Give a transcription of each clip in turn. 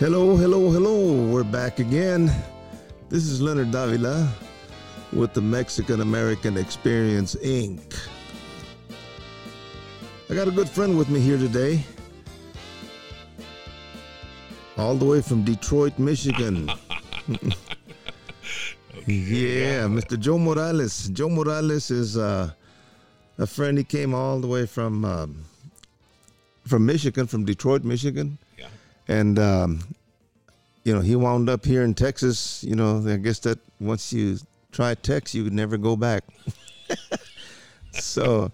Hello, hello, hello. We're back again. This is Leonard Davila with the Mexican American Experience Inc. I got a good friend with me here today. All the way from Detroit, Michigan. yeah, Mr. Joe Morales. Joe Morales is uh, a friend. He came all the way from um, from Michigan, from Detroit, Michigan. Yeah. And um, you know, he wound up here in Texas. You know, I guess that once you try Tex, you would never go back. so,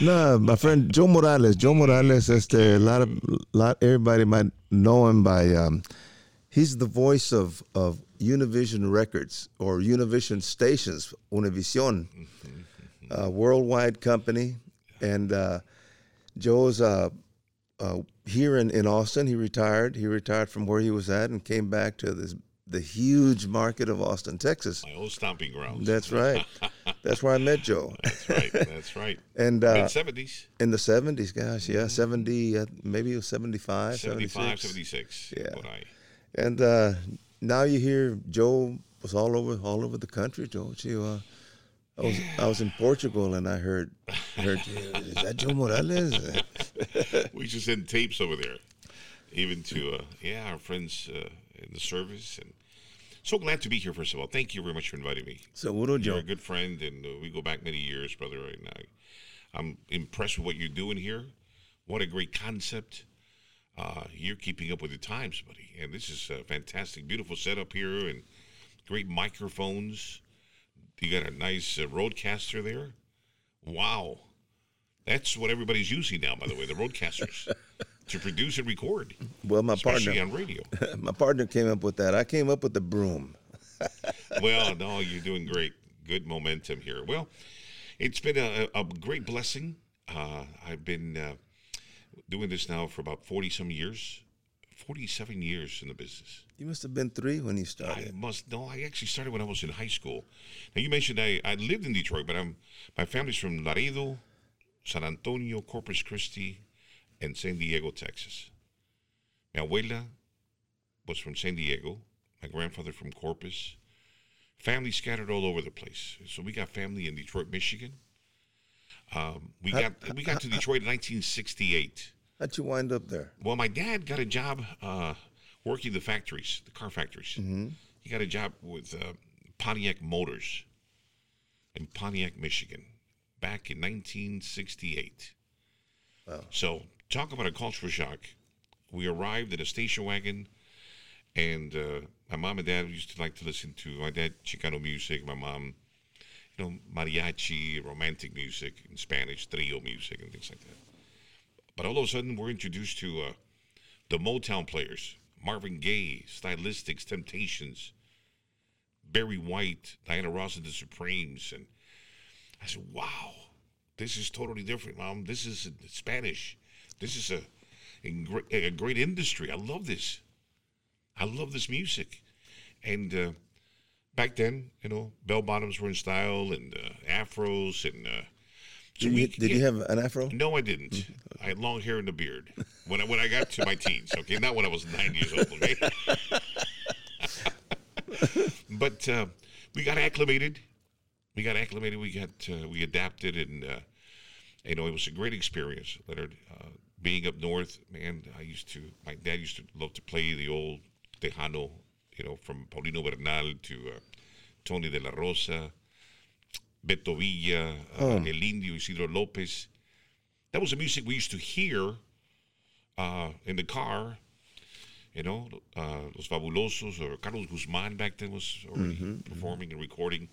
no, my friend Joe Morales. Joe Morales, este, a lot of lot everybody might know him by. Um, he's the voice of of Univision Records or Univision Stations, Univision, a worldwide company, and uh, Joe's uh, uh, here in, in Austin. He retired. He retired from where he was at and came back to this the huge market of Austin, Texas. My old stomping grounds. That's right. That's where I met Joe. That's right. That's right. And uh, Mid 70s, in the seventies, gosh, yeah, seventy, uh, maybe it was 75, 75, 76. 76. Yeah. I, And uh, now you hear Joe was all over all over the country. Joe, you, uh, I was I was in Portugal and I heard heard is that Joe Morales? we to send tapes over there, even to, uh, yeah, our friends uh, in the service. And so glad to be here, first of all. Thank you very much for inviting me. So what do You're Joe? a good friend, and uh, we go back many years, brother. And I, I'm impressed with what you're doing here. What a great concept. Uh, you're keeping up with the times, buddy. And this is a fantastic, beautiful setup here, and great microphones. You got a nice uh, RODECaster there. Wow. That's what everybody's using now, by the way, the RODECasters to produce and record, Well, my partner, on radio. my partner came up with that. I came up with the broom. well, no, you're doing great. Good momentum here. Well, it's been a, a great blessing. Uh, I've been uh, doing this now for about 40 some years, 47 years in the business. You must have been three when you started. I must no. I actually started when I was in high school. Now you mentioned I, I lived in Detroit, but I'm my family's from Laredo, San Antonio, Corpus Christi, and San Diego, Texas. My abuela was from San Diego. My grandfather from Corpus. Family scattered all over the place. So we got family in Detroit, Michigan. Um, we How- got we got to Detroit in 1968. How'd you wind up there? Well, my dad got a job uh, working the factories, the car factories. He got a job with uh, Pontiac Motors in Pontiac, Michigan, back in 1968. Wow. So, talk about a cultural shock. We arrived in a station wagon, and uh, my mom and dad used to like to listen to my dad Chicano music, my mom, you know, mariachi, romantic music in Spanish, trio music, and things like that. But all of a sudden, we're introduced to uh, the Motown players Marvin Gaye, Stylistics, Temptations, Barry White, Diana Ross and the Supremes. And I said, wow, this is totally different, Mom. This is Spanish. This is a, a, great, industry. I love this. I love this music. And uh, back then, you know, bell bottoms were in style and uh, afros. And uh, so Did, you, did you have an afro? No, I didn't. I had long hair and a beard when I when I got to my teens. Okay, not when I was nine years old. Okay, but uh, we got acclimated. We got acclimated. We got uh, we adapted, and uh, you know it was a great experience, Leonard. Uh, being up north, man, I used to. My dad used to love to play the old Tejano, you know, from Paulino Bernal to uh, Tony de la Rosa, Beto Villa, uh, El Indio, Isidro Lopez. That was the music we used to hear uh, in the car. You know, uh, Los Fabulosos or Carlos Guzman back then was already performing and recording.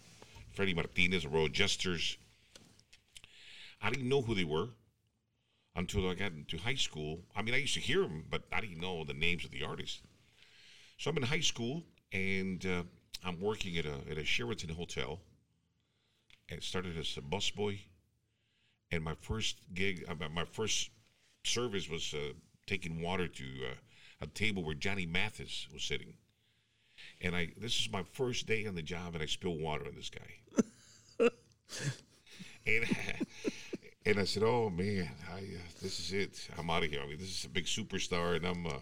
Freddie Martinez, the Royal Jesters. I didn't know who they were until I got into high school. I mean, I used to hear them, but I didn't know the names of the artists. So I'm in high school and uh, I'm working at a at a Sheraton hotel. And started as a busboy. And my first gig, uh, my first service was uh, taking water to uh, a table where Johnny Mathis was sitting. And I, this is my first day on the job, and I spill water on this guy. and and I said, "Oh man, I, uh, this is it. I'm out of here. I mean, this is a big superstar, and I'm uh,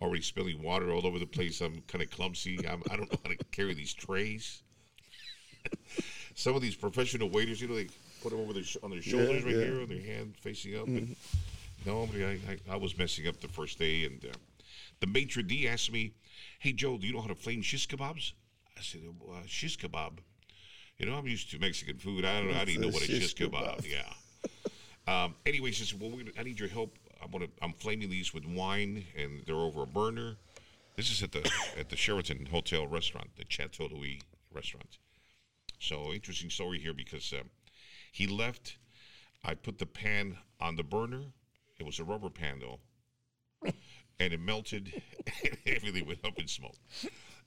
already spilling water all over the place. I'm kind of clumsy. I'm, I don't know how to carry these trays. Some of these professional waiters, you know, they put them over their sh- on their shoulders right yeah. here, on their hand facing up. And no, I, I, I was messing up the first day, and uh, the maitre d asked me, "Hey Joe, do you know how to flame shish kebabs?" I said, uh, "Shish kebab." You know, I'm used to Mexican food. I don't know. I didn't know what a shish kebab. Yeah. Um, anyway, she said, "Well, we're gonna, I need your help. I'm gonna, I'm flaming these with wine, and they're over a burner. This is at the at the Sheraton Hotel restaurant, the Chateau Louis restaurant. So interesting story here because um, he left. I put the pan on the burner. It was a rubber pan though, and it melted, and everything went up in smoke.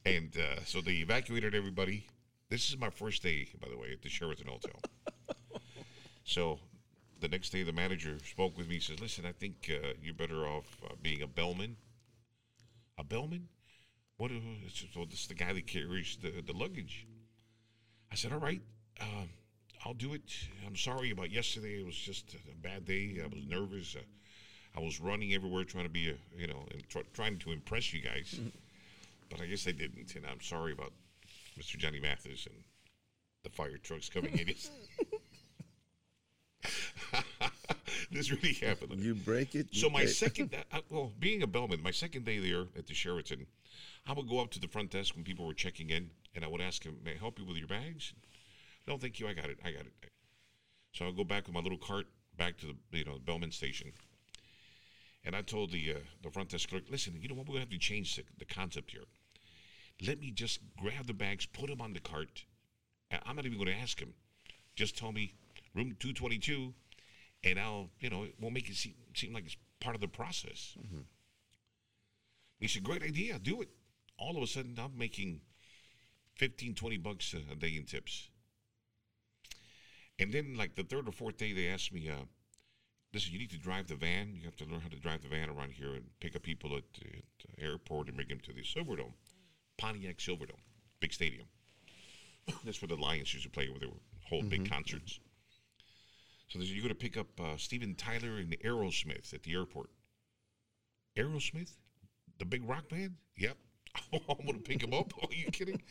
And uh, so they evacuated everybody. This is my first day, by the way, at the Sheraton Hotel. So the next day, the manager spoke with me. He says, "Listen, I think uh, you're better off uh, being a bellman." A bellman? What? uh, just- well, this is the guy that carries the, the luggage. I said, "All right, um, I'll do it. I'm sorry about yesterday. It was just a bad day. I was nervous. Uh, I was running everywhere trying to be a, you know, and tr- trying to impress you guys. But I guess I didn't, and I'm sorry about Mr. Johnny Mathis and the fire trucks coming in. this really happened. You break it. So my pay. second, well, being a bellman, my second day there at the Sheraton, I would go up to the front desk when people were checking in, and I would ask them, "May I help you with your bags?" No, thank you. I got it. I got it. So I go back with my little cart back to the you know Bellman station, and I told the uh, the front desk clerk, "Listen, you know what? We're gonna have to change the, the concept here. Let me just grab the bags, put them on the cart. I'm not even going to ask him. Just tell me room 222, and I'll you know it won't make it seem, seem like it's part of the process." He said, "Great idea. Do it." All of a sudden, I'm making 15, 20 bucks a, a day in tips. And then, like the third or fourth day, they asked me, uh, "Listen, you need to drive the van. You have to learn how to drive the van around here and pick up people at, at the airport and bring them to the Silverdome, Pontiac Silverdome, big stadium. That's where the Lions used to play, where they were hold big concerts. So you're going to pick up uh, Steven Tyler and Aerosmith at the airport. Aerosmith, the big rock band? Yep, I'm going to pick him up. Are you kidding?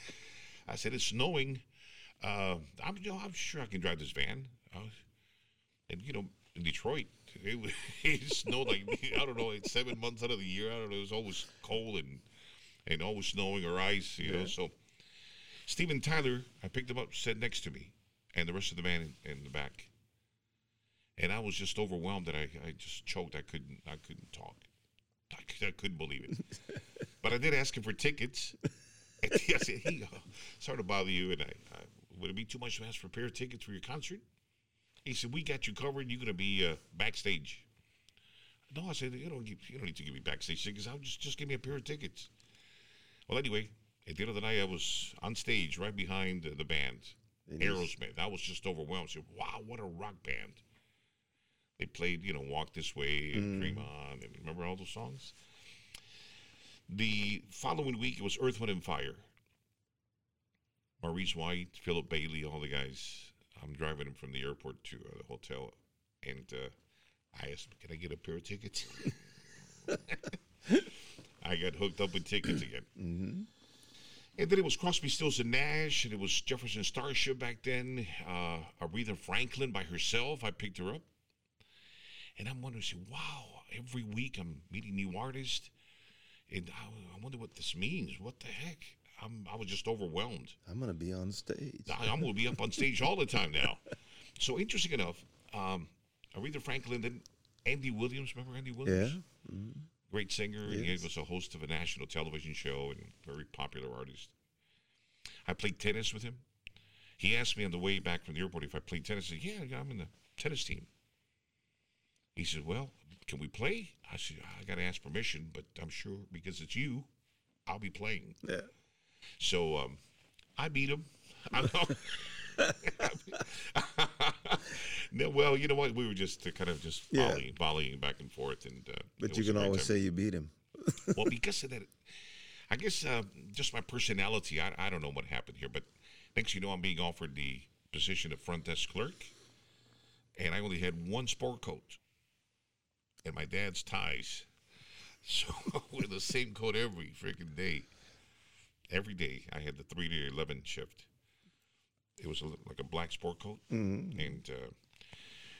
I said it's snowing. Uh, I'm, you know, I'm sure I can drive this van. Uh, and you know, in Detroit, it, it snowed like I don't know, it's seven months out of the year. I don't know. It was always cold and and always snowing or ice. You know, so Steven Tyler, I picked him up, sat next to me, and the rest of the van in, in the back. And I was just overwhelmed that I, I just choked. I couldn't I couldn't talk. I couldn't believe it. but I did ask him for tickets. And I said, "Hey, uh, sorry to bother you, and I, I would it be too much to ask for a pair of tickets for your concert?" He said, "We got you covered. You're gonna be uh, backstage." No, I said, "You don't give, you don't need to give me backstage tickets. I'll just just give me a pair of tickets." Well, anyway, at the end of the night, I was on stage right behind uh, the band, And you s- Aerosmith. I was just overwhelmed. I said, "Wow, what a rock band!" They played, you know, "Walk This Way" and "Dream On," and remember all those songs. The following week, it was Earth, Wind, and Fire. Maurice White, Philip Bailey, all the guys. I'm driving them from the airport to uh, the hotel, and uh, I asked, "Can I get a pair of tickets?" I got hooked up with tickets again. And then it was Crosby, Stills, and Nash, and it was Jefferson Starship back then. Uh, Aretha Franklin by herself. I picked her up. And I'm wondering, say, wow, every week I'm meeting new artists. And I, I wonder what this means. What the heck? I'm, I was just overwhelmed. I'm gonna be on stage. I- I'm going to be up on stage all the time now. So interesting enough, um, Aretha Franklin, then Andy Williams. Remember Andy Williams? Yeah. Great singer. and Yes. He was a host of a national television show and very popular artist. I played tennis with him. He asked me on the way back from the airport if I played tennis. I said, yeah, I'm in the tennis team. He said, well, can we play? I said, I got to ask permission, but I'm sure because it's you, I'll be playing. Yeah. So um, I beat him. I know. no, well, you know what? We were just uh, kind of just Yeah. volleying, volleying back and forth, and uh, But you can always time. say you beat him. well, because of that, I guess uh, just my personality. I, I don't know what happened here, but next you know, I'm being offered the position of front desk clerk, and I only had one sport coat and my dad's ties. So I wear the same coat every freaking day. Every day I had the three to eleven shift. It was a, like a black sport coat, and uh,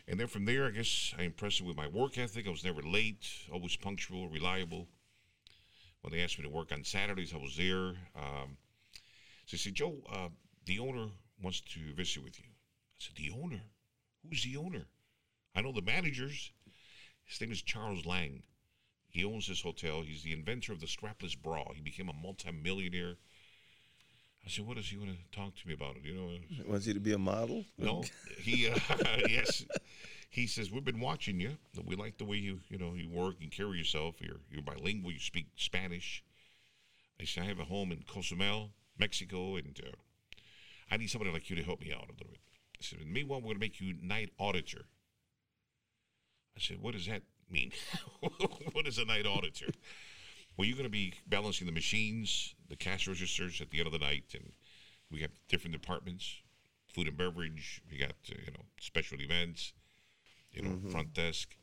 and then from there, I guess I impressed him with my work ethic. I was never late, always punctual, reliable. When they asked me to work on Saturdays, I was there. Um, so he said, Joe, uh, the owner wants to visit with you. I said, the owner? Who's the owner? I know the managers. His name is Charles Lang. He owns this hotel. He's the inventor of the strapless bra. He became a multimillionaire. I said, what does he want to talk to me about? You know, Wants you to be a model? no, he uh, yes, he says we've been watching you. We like the way you you know you work and carry yourself. You're you're bilingual. You speak Spanish. I said I have a home in Cozumel, Mexico, and uh, I need somebody like you to help me out a little bit. I said, meanwhile, we're going to make you night auditor. I said, what does that mean? what is a night auditor? well, you're going to be balancing the machines, the cash registers at the end of the night, and we have different departments, food and beverage. We got uh, you know special events, you know front desk,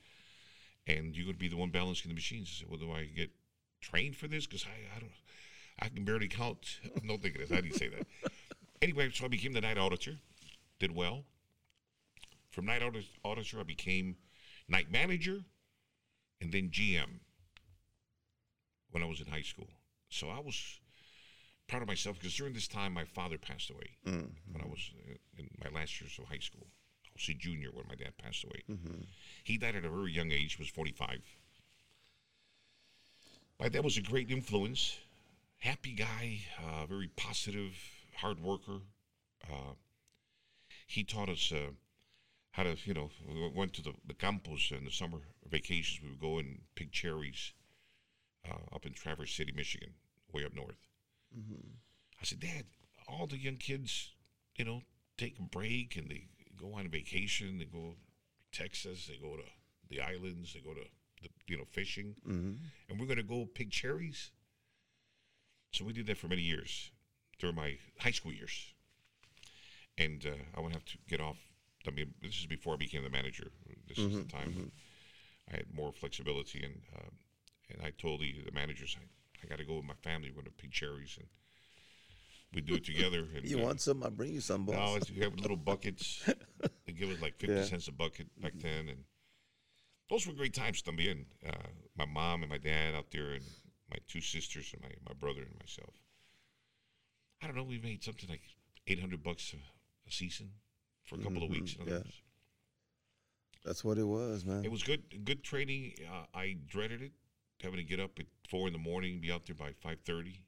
and you're going to be the one balancing the machines. I said, well, do I get trained for this? Because I, I don't, I can barely count. I'm not thinking this. I didn't say that. Anyway, so I became the night auditor. Did well. From night audit- auditor, I became night manager, and then GM when I was in high school. So I was proud of myself because during this time my father passed away when I was in my last years of high school. I was a junior when my dad passed away. He died at a very young age. He was 45. My dad was a great influence, happy guy, uh, very positive, hard worker. Uh, he taught us uh, how to, you know, we went to the, the campus in the summer vacations. We would go and pick cherries uh, up in Traverse City, Michigan, way up north. I said, Dad, all the young kids, you know, take a break and they go on vacation. They go to Texas. They go to the islands. They go to the, you know fishing, and we're gonna go pick cherries. So we did that for many years during my high school years, and uh, I would have to get off. I mean, this is before I became the manager. This is the time I had more flexibility, and um, and I told the, the managers, I, I got to go with my family. We're gonna pick cherries, and we do it together. And You uh, want some? I'll bring you some, no, boss. it's, we have little buckets. they give us like 50 Yeah. cents a bucket back then. And those were great times también. Uh, my mom and my dad out there, and my two sisters, and my, my brother and myself. I don't know, we made something like 800 bucks a, a season for a couple of weeks. in other yeah. That's what it was, man. It was good, good training. Uh, I dreaded it, having to get up at four in the morning, be out there by five thirty.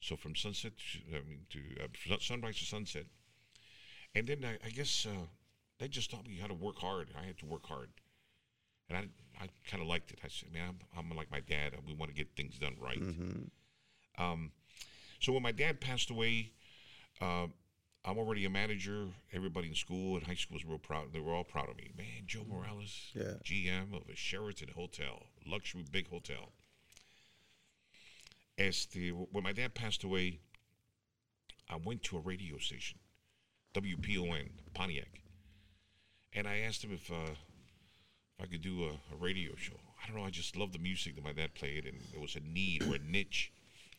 So from sunset, to, I mean, to uh, sunrise to sunset, and then I, I guess uh, they just taught me how to work hard. I had to work hard, and I, I kind of liked it. I said, "Man, I'm, I'm like my dad. We want to get things done right." Um, so when my dad passed away, uh, I'm already a manager. Everybody in school and high school was real proud. They were all proud of me. Man, Joe Morales, Yeah. GM of a Sheraton hotel, luxury big hotel. Este, when my dad passed away, I went to a radio station, WPON, Pontiac, and I asked him if, uh, if I could do a, a radio show. I don't know. I just loved the music that my dad played, and there was a need or a niche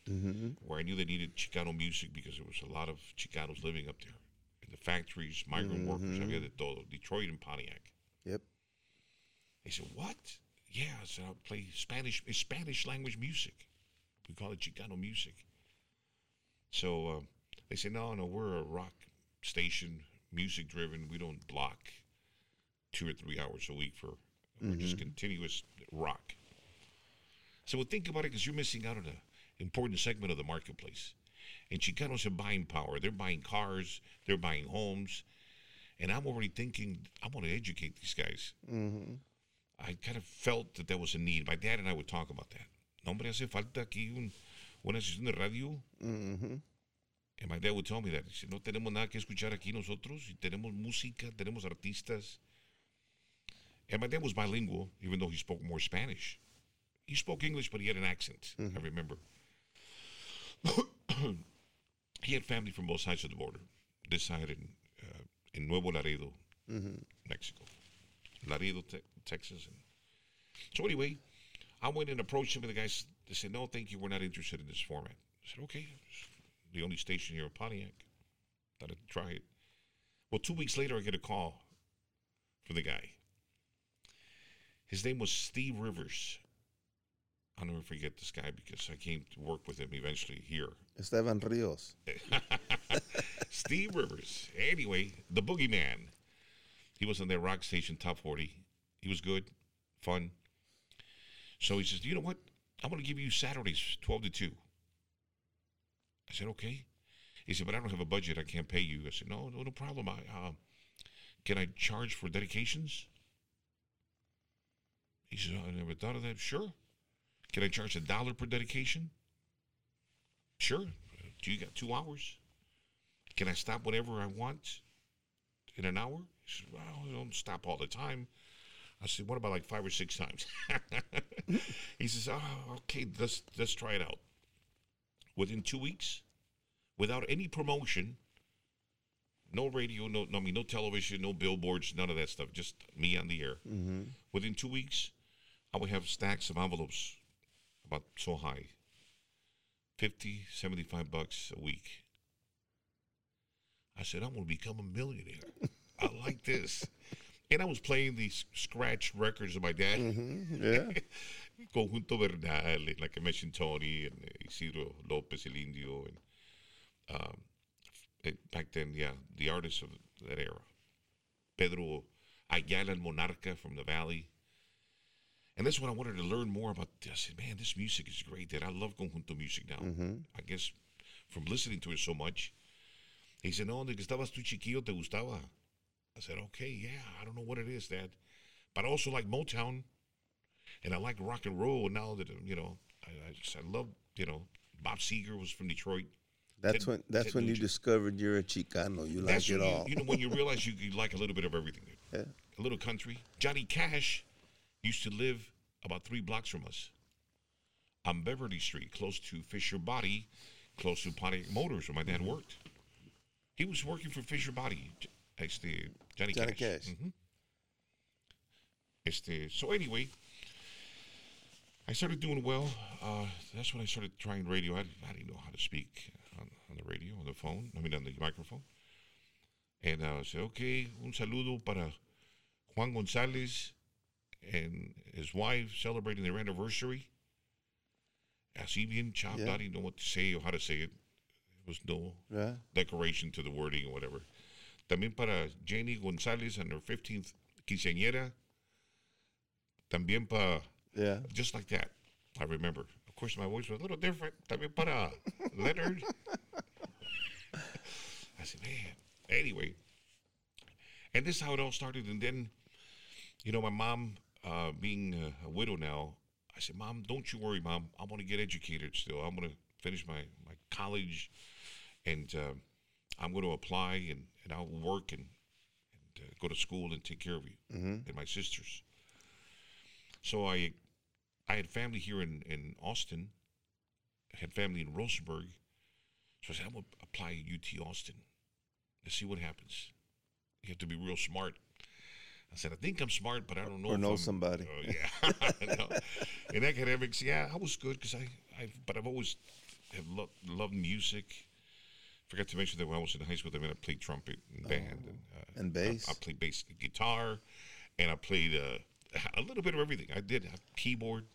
Mm-hmm. where I knew they needed Chicano music because there was a lot of Chicanos living up there in the factories, migrant mm-hmm. workers, había de todo, Detroit and Pontiac. Yep. They said, "What? Yeah." I said, "I'll play Spanish, Spanish language music. We call it Chicano music." So uh, they said, "No, no, we're a rock station, music driven. We don't block two or three hours a week for we're just mm-hmm. continuous rock." So well, think about it, because you're missing out on an important segment of the marketplace. And Chicanos are buying power. They're buying cars. They're buying homes. And I'm already thinking, I want to educate these guys. Mm-hmm. I kind of felt that there was a need. My dad and I would talk about that. No, hombre, hace falta aquí un, una sesión de radio. Mm-hmm. And my dad would tell me that. He said, no tenemos nada que escuchar aquí nosotros. Y tenemos música, tenemos artistas. And my dad was bilingual, even though he spoke more Spanish. He spoke English, but he had an accent. I mm-hmm. remember. he had family from both sides of the border. This side in uh, in Nuevo Laredo, Mexico, Laredo, te- Texas. And so anyway, I went and approached him, and the guys they said, "No, thank you. We're not interested in this format." I said, "Okay." The only station here in Pontiac. Thought I'd try it. Well, two weeks later, I get a call from the guy. His name was Steve Rivers. I'll never forget this guy because I came to work with him eventually here. Esteban Rios. Steve Rivers. Anyway, the Boogeyman. He was on their rock station top 40. He was good, fun. So he says, You know what? I'm going to give you Saturdays, 12 to 2. I said, Okay. He said, But I don't have a budget. I can't pay you. I said, No, no, no problem. I, uh, can I charge for dedications? He said, I never thought of that. Sure. Can I charge a dollar per dedication? Sure. Do you got two hours? Can I stop whenever I want in an hour? He said, Well, I don't stop all the time. I said, What about like five or six times? he says, Oh, okay, let's let's try it out. Within two weeks, without any promotion, no radio, no, no I mean no television, no billboards, none of that stuff, just me on the air. Mm-hmm. Within two weeks, I would have stacks of envelopes about so high 50, 75 bucks a week. I said, I'm going to become a millionaire. I like this. And I was playing these scratch records of my dad. Yeah. Conjunto Bernal, like I mentioned, Tony and Isidro Lopez, El Indio, and um, and back then, yeah, the artists of that era. Pedro Ayala and Monarca from the Valley. And that's when I wanted to learn more about this. I said, man, this music is great. That I love conjunto music now. Mm-hmm. I guess from listening to it so much. He said, no, de que estabas tú chiquillo te gustaba. I said, okay, yeah, I don't know what it is, Dad. But I also like Motown, and I like rock and roll. Now that, you know, I, I just, I love, you know, Bob Seger was from Detroit. That's Ted- when that's Ted when you discovered you're a Chicano. You like it when all. You, you know, when you realize you, you like a little bit of everything. Yeah. A little country. Johnny Cash used to live about three blocks from us on Beverly Street, close to Fisher Body, close to Pontiac Motors, where my dad worked. He was working for Fisher Body. Este, Johnny, Johnny Cash. Cash. Mhm. Este, so anyway, I started doing well. Uh, that's when I started trying radio. I, I didn't know how to speak on, on the radio, on the phone. I mean, on the microphone. And uh, I said, okay, un saludo para Juan Gonzalez and his wife celebrating their anniversary. Así bien chopped. Yeah. I didn't know what to say or how to say it. There was no Yeah. decoration to the wording or whatever. También para Jenny Gonzalez and her 15th quinceañera. También para, Yeah. just like that, I remember. Of course, my voice was a little different. También para Leonard. I said, man. Anyway, and this is how it all started. And then, you know, my mom, uh, being a, a widow now, I said, Mom, don't you worry, Mom. I want to get educated still. I'm going to finish my, my college and uh, I'm going to apply and, and I'll work and, and uh, go to school and take care of you and my sisters. So I I had family here in, in Austin. I had family in Rosenberg. So I said, I'm going to apply at UT Austin. Let's see what happens. You have to be real smart. I said, I think I'm smart, but I don't know. Or know I'm- somebody. Oh, yeah. No. In academics, yeah, I was good because I, I, but I've always have lo- loved music. Forgot to mention that when I was in high school, I mean, I played trumpet and band and, uh, And bass. I, I played bass guitar, and I played uh, a little bit of everything. I did have keyboard.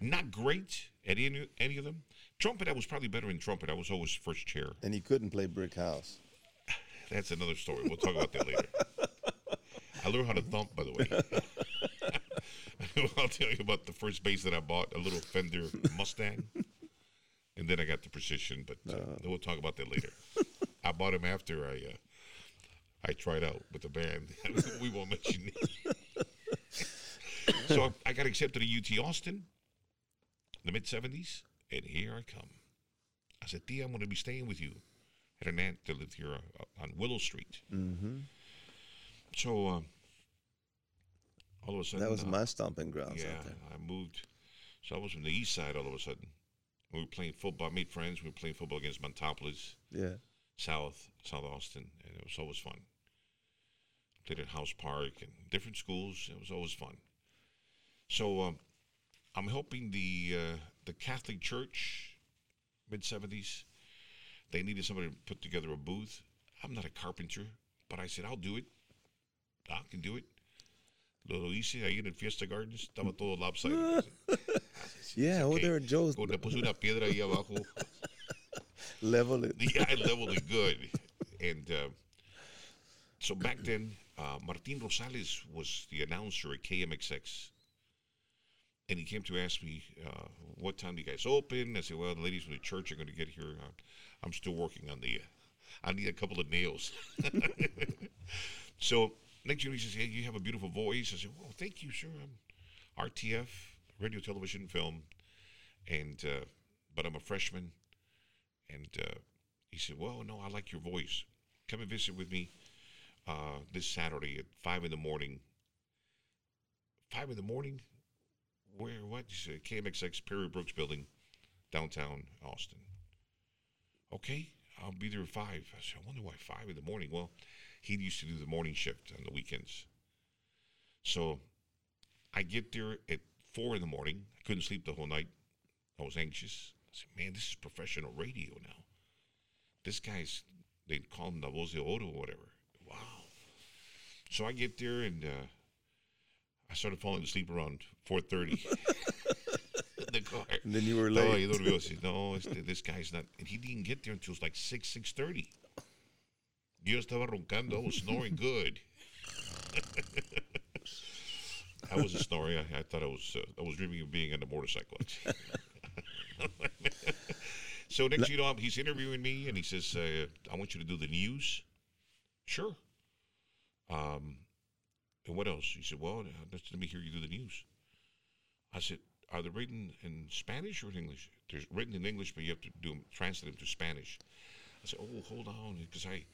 Not great at any any of them. Trumpet, I was probably better in trumpet. I was always first chair. And he couldn't play Brick House. That's another story. We'll talk about that later. I learned how to thump, by the way. I'll tell you about the first bass that I bought, a little Fender Mustang. And then I got the precision, but uh, we'll talk about that later. I bought him after I uh, I tried out with the band. we won't mention it. so I, I got accepted to UT Austin, the mid 70s, and here I come. I said, Tia, I'm going to be staying with you. I had an aunt that lived here uh, on Willow Street. Mm-hmm. So uh, all of a sudden, That was uh, my stomping grounds yeah, out there. I moved. So I was from the east side all of a sudden. We were playing football. I made friends. We were playing football against Montopolis, Yeah. South, South Austin, and it was always fun. Played at House Park and different schools. It was always fun. So um, I'm helping the uh, the Catholic Church, mid seventies. They needed somebody to put together a booth. I'm not a carpenter, but I said I'll do it. I can do it. Lo hice ahí en el Fiesta Gardens. Estaba todo lopsided. Yeah, over Okay. there Joe's. Le puse una piedra ahí abajo. Level it. yeah, I leveled it good. And uh, so back then, uh, Martin Rosales was the announcer at KMXX. And he came to ask me, uh, what time do you guys open? I said, well, the ladies from the church are going to get here. I'm still working on the, uh, I need a couple of nails. so year he says, hey, you have a beautiful voice. I said, well, thank you, sir. I'm RTF, radio, television, film. And, uh, but I'm a freshman. And uh, he said, Well, no, I like your voice. Come and visit with me uh, this Saturday at 5 in the morning. 5 in the morning? Where, what? He said, KMXX Perry Brooks building, downtown Austin. Okay, I'll be there at 5. I said, I wonder why 5 in the morning. Well, he used to do the morning shift on the weekends. So I get there at 4 in the morning. I couldn't sleep the whole night. I was anxious. I said, man, this is professional radio now. This guy's, they call him La Voz de Oro or whatever. Wow. So I get there and uh, I started falling asleep around 4.30 in the car. And then you were No, late. you don't realize, no, this guy's not, and he didn't get there until it was like 6, 6.30. Yo estaba roncando, I was snoring good. I wasn't snoring. I, I thought I was, uh, I was dreaming of being on a motorcycle. so next, you know, he's interviewing me, and he says, uh, "I want you to do the news." Sure. Um, and what else? He said, "Well, uh, let me hear you do the news." I said, "Are they written in Spanish or in English?" They're written in English, but you have to do them, translate them to Spanish. I said, "Oh, hold on," because I,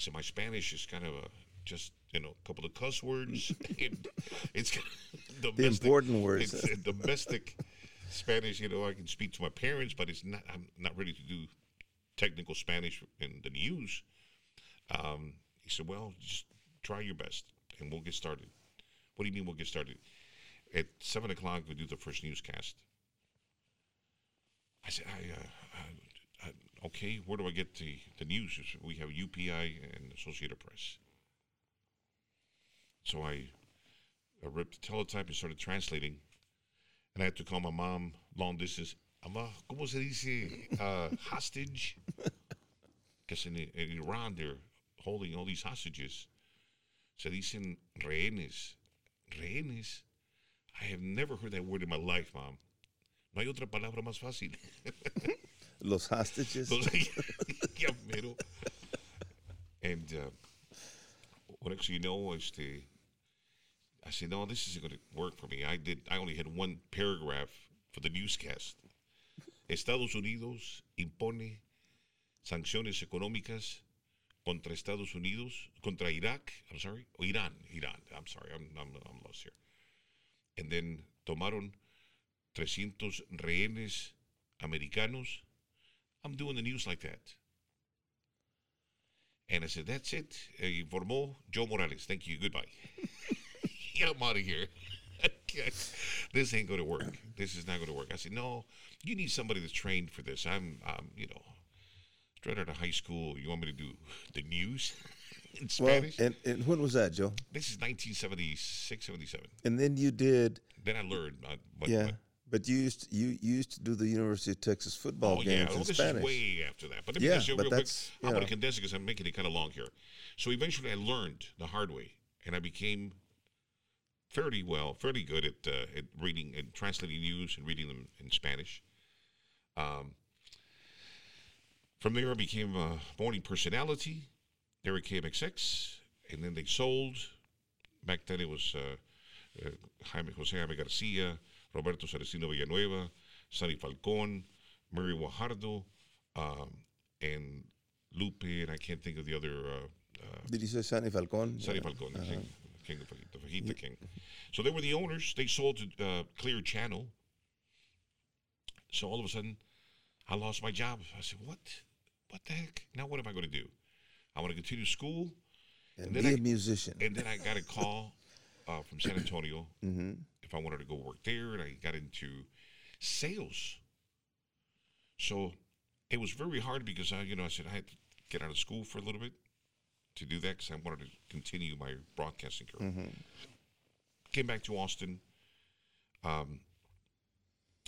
Said my Spanish is kind of a just you know a couple of cuss words. it's kind of domestic, important words. It's a domestic Spanish. You know, I can speak to my parents, but it's not. I'm not ready to do technical Spanish in the news. Um, he said, "Well, just try your best, and we'll get started." What do you mean we'll get started? At seven o'clock, we do the first newscast. I said, I, uh, okay, where do I get the, the news? We have UPI and Associated Press. So I, I ripped the teletype and started translating. And I had to call my mom long distance. Ama, ¿cómo se dice uh, hostage? Because in, in Iran, they're holding all these hostages. Se dicen rehenes. Rehenes? I have never heard that word in my life, mom. No hay otra palabra más fácil. Los hostages. Mero. And uh, what you know, este, I said, no, this isn't going to work for me. I did. I only had one paragraph for the newscast. Estados Unidos impone sanciones económicas contra Estados Unidos, contra Irak. I'm sorry, oh, Irán, Irán. I'm sorry, I'm, I'm, I'm lost here. And then tomaron 300 rehenes americanos. I'm doing the news like that. And I said, that's it. Uh, informó Joe Morales. Thank you. Goodbye. yeah, I'm out of here. this ain't going to work. This is not going to work. I said, no, you need somebody that's trained for this. I'm, I'm you know, straight out of high school. You want me to do the news in Well, Spanish? and, and when was that, Joe? this is 1976, 77. And then you did, Then I learned. Uh, but, yeah. but- But you used you used to do the University of Texas football Oh, yeah. games Well, in this Spanish. is way after that. But let me Yeah, just real quick. that's, I'm going to condense it because I'm making it kind of long here. So eventually I learned the hard way, and I became fairly well, fairly good at, uh, at reading and translating news and reading them in Spanish. Um, from there, I became a morning personality there at KMXX, and then they sold. Back then, it was uh, uh, Jaime Jose Jaime Garcia, Roberto Celestino Villanueva, Sonny Falcon, Mary Guajardo, um, and Lupe, and I can't think of the other. Uh, uh, Did you say Sonny Falcon? Sonny Yeah. Falcon, the king, king of Fajita, Fajita King. So they were the owners. They sold to uh, Clear Channel. So all of a sudden, I lost my job. I said, "What? What the heck? Now what am I going to do? I want to continue school." And then be I- a musician. And then I got a call uh, from San Antonio hmm if I wanted to go work there, and I got into sales. So it was very hard because I, you know, I said I had to get out of school for a little bit to do that because I wanted to continue my broadcasting career. Came back to Austin, um,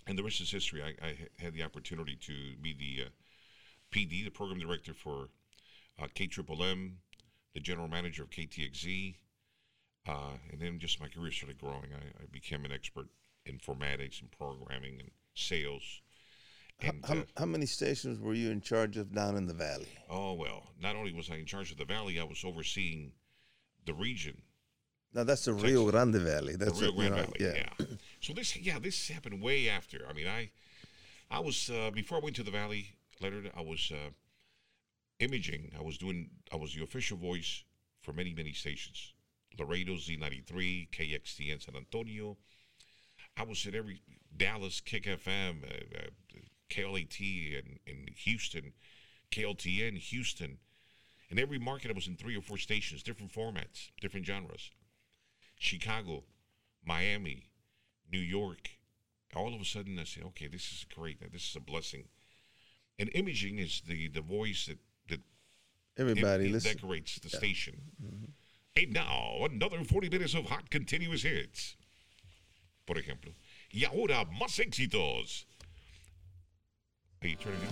and the rest is history. I, I had the opportunity to be the uh, PD, the program director for uh, KMMM, the general manager of KTXZ, uh, and then just my career started growing. I, I became an expert in informatics and programming and sales. And How, uh, how many stations were you in charge of down in the valley? oh well, not only was I in charge of the valley, I was overseeing the region, Now that's the Rio Grande Valley. the That's Rio a- you Grande Valley. Yeah. Yeah. So this, yeah, this happened way after. I mean, I, I was uh, before I went to the valley. Leonard, I was uh, imaging. I was doing. I was the official voice for many, many stations. Laredo Z93, KXTN San Antonio. I was at every Dallas Kick FM, uh, uh, KLAT in, in Houston, KLTN Houston. In every market, I was in three or four stations, different formats, different genres. Chicago, Miami, New York. All of a sudden, I said, okay, this is great. This is a blessing. And imaging is the, the voice that, that Everybody, it, it decorates the station. And now, another 40 minutes of hot continuous hits. Por ejemplo. Y ahora, más éxitos. Are you turning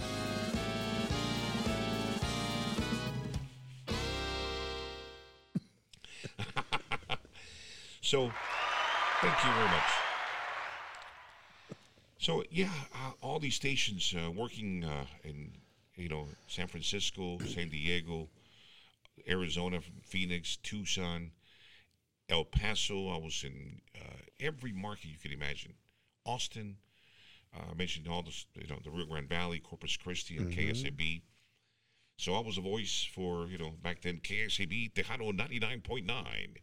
up? so, thank you very much. So yeah, uh, all these stations uh, working uh, in you know San Francisco, San Diego, Arizona, Phoenix, Tucson, El Paso. I was in uh, every market you could imagine. Austin. Uh, I mentioned all the you know the Rio Grande Valley, Corpus Christi, and KSAB. So I was a voice for you know back then KSAB Tejano ninety nine point nine,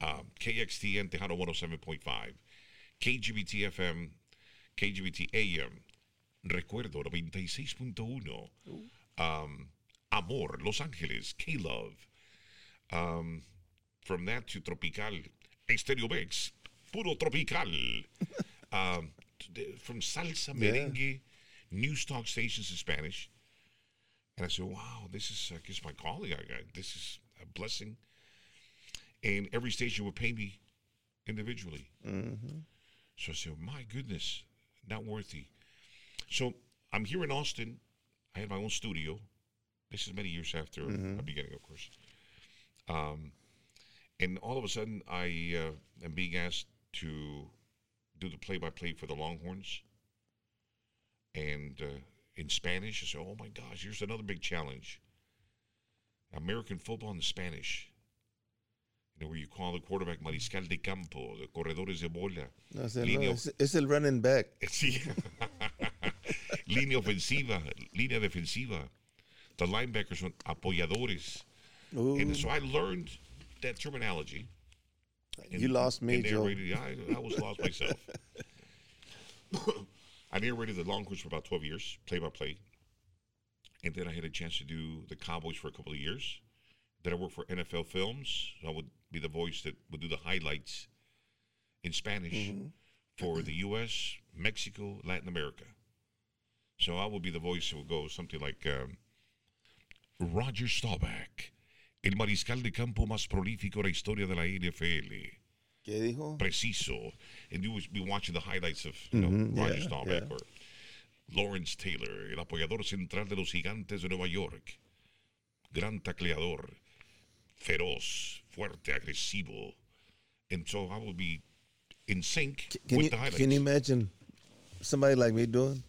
um, KXTN Tejano one hundred seven point five, KGBT FM, KGBT AM, Recuerdo 96.1, um, Amor, Los Angeles, K-Love. Um, from that to Tropical, Estereo Mix, Puro Tropical. um, the- from salsa, Yeah. merengue, news talk stations in Spanish. And I said, wow, this is, I guess, my calling. I got, this is a blessing. And every station would pay me individually. So I said, my goodness, not worthy. So I'm here in Austin. I had my own studio. This is many years after the beginning, of course. Um, and all of a sudden, I uh, am being asked to do the play-by-play for the Longhorns. And uh, in Spanish, I said, "Oh my gosh, here's another big challenge: American football in Spanish." You know, where you call the quarterback mariscal de campo, the corredores de bola. No, ese no, línea- es, es el running back. Sí. línea ofensiva, línea defensiva. The linebackers son apoyadores. Ooh, And so I learned that terminology. and- you lost me, Joe. I, I was lost myself. I narrated the Longhorns for about 12 years, play by play. And then I had a chance to do the Cowboys for a couple of years. Then I worked for NFL Films. I would be the voice that would do the highlights in Spanish Mm-hmm. for the U.S., Mexico, Latin America. So I would be the voice that would go something like um, Roger Staubach, el mariscal de campo más prolífico de la historia de la NFL. ¿Qué dijo? Preciso. And you would be watching the highlights of you know, Mhm, Roger yeah, Staubach yeah. or Lawrence Taylor, el apoyador central de los gigantes de Nueva York. Gran tacleador, feroz, fuerte, agresivo. And so I would be in sync Can with you, the highlights. can you imagine somebody like me doing?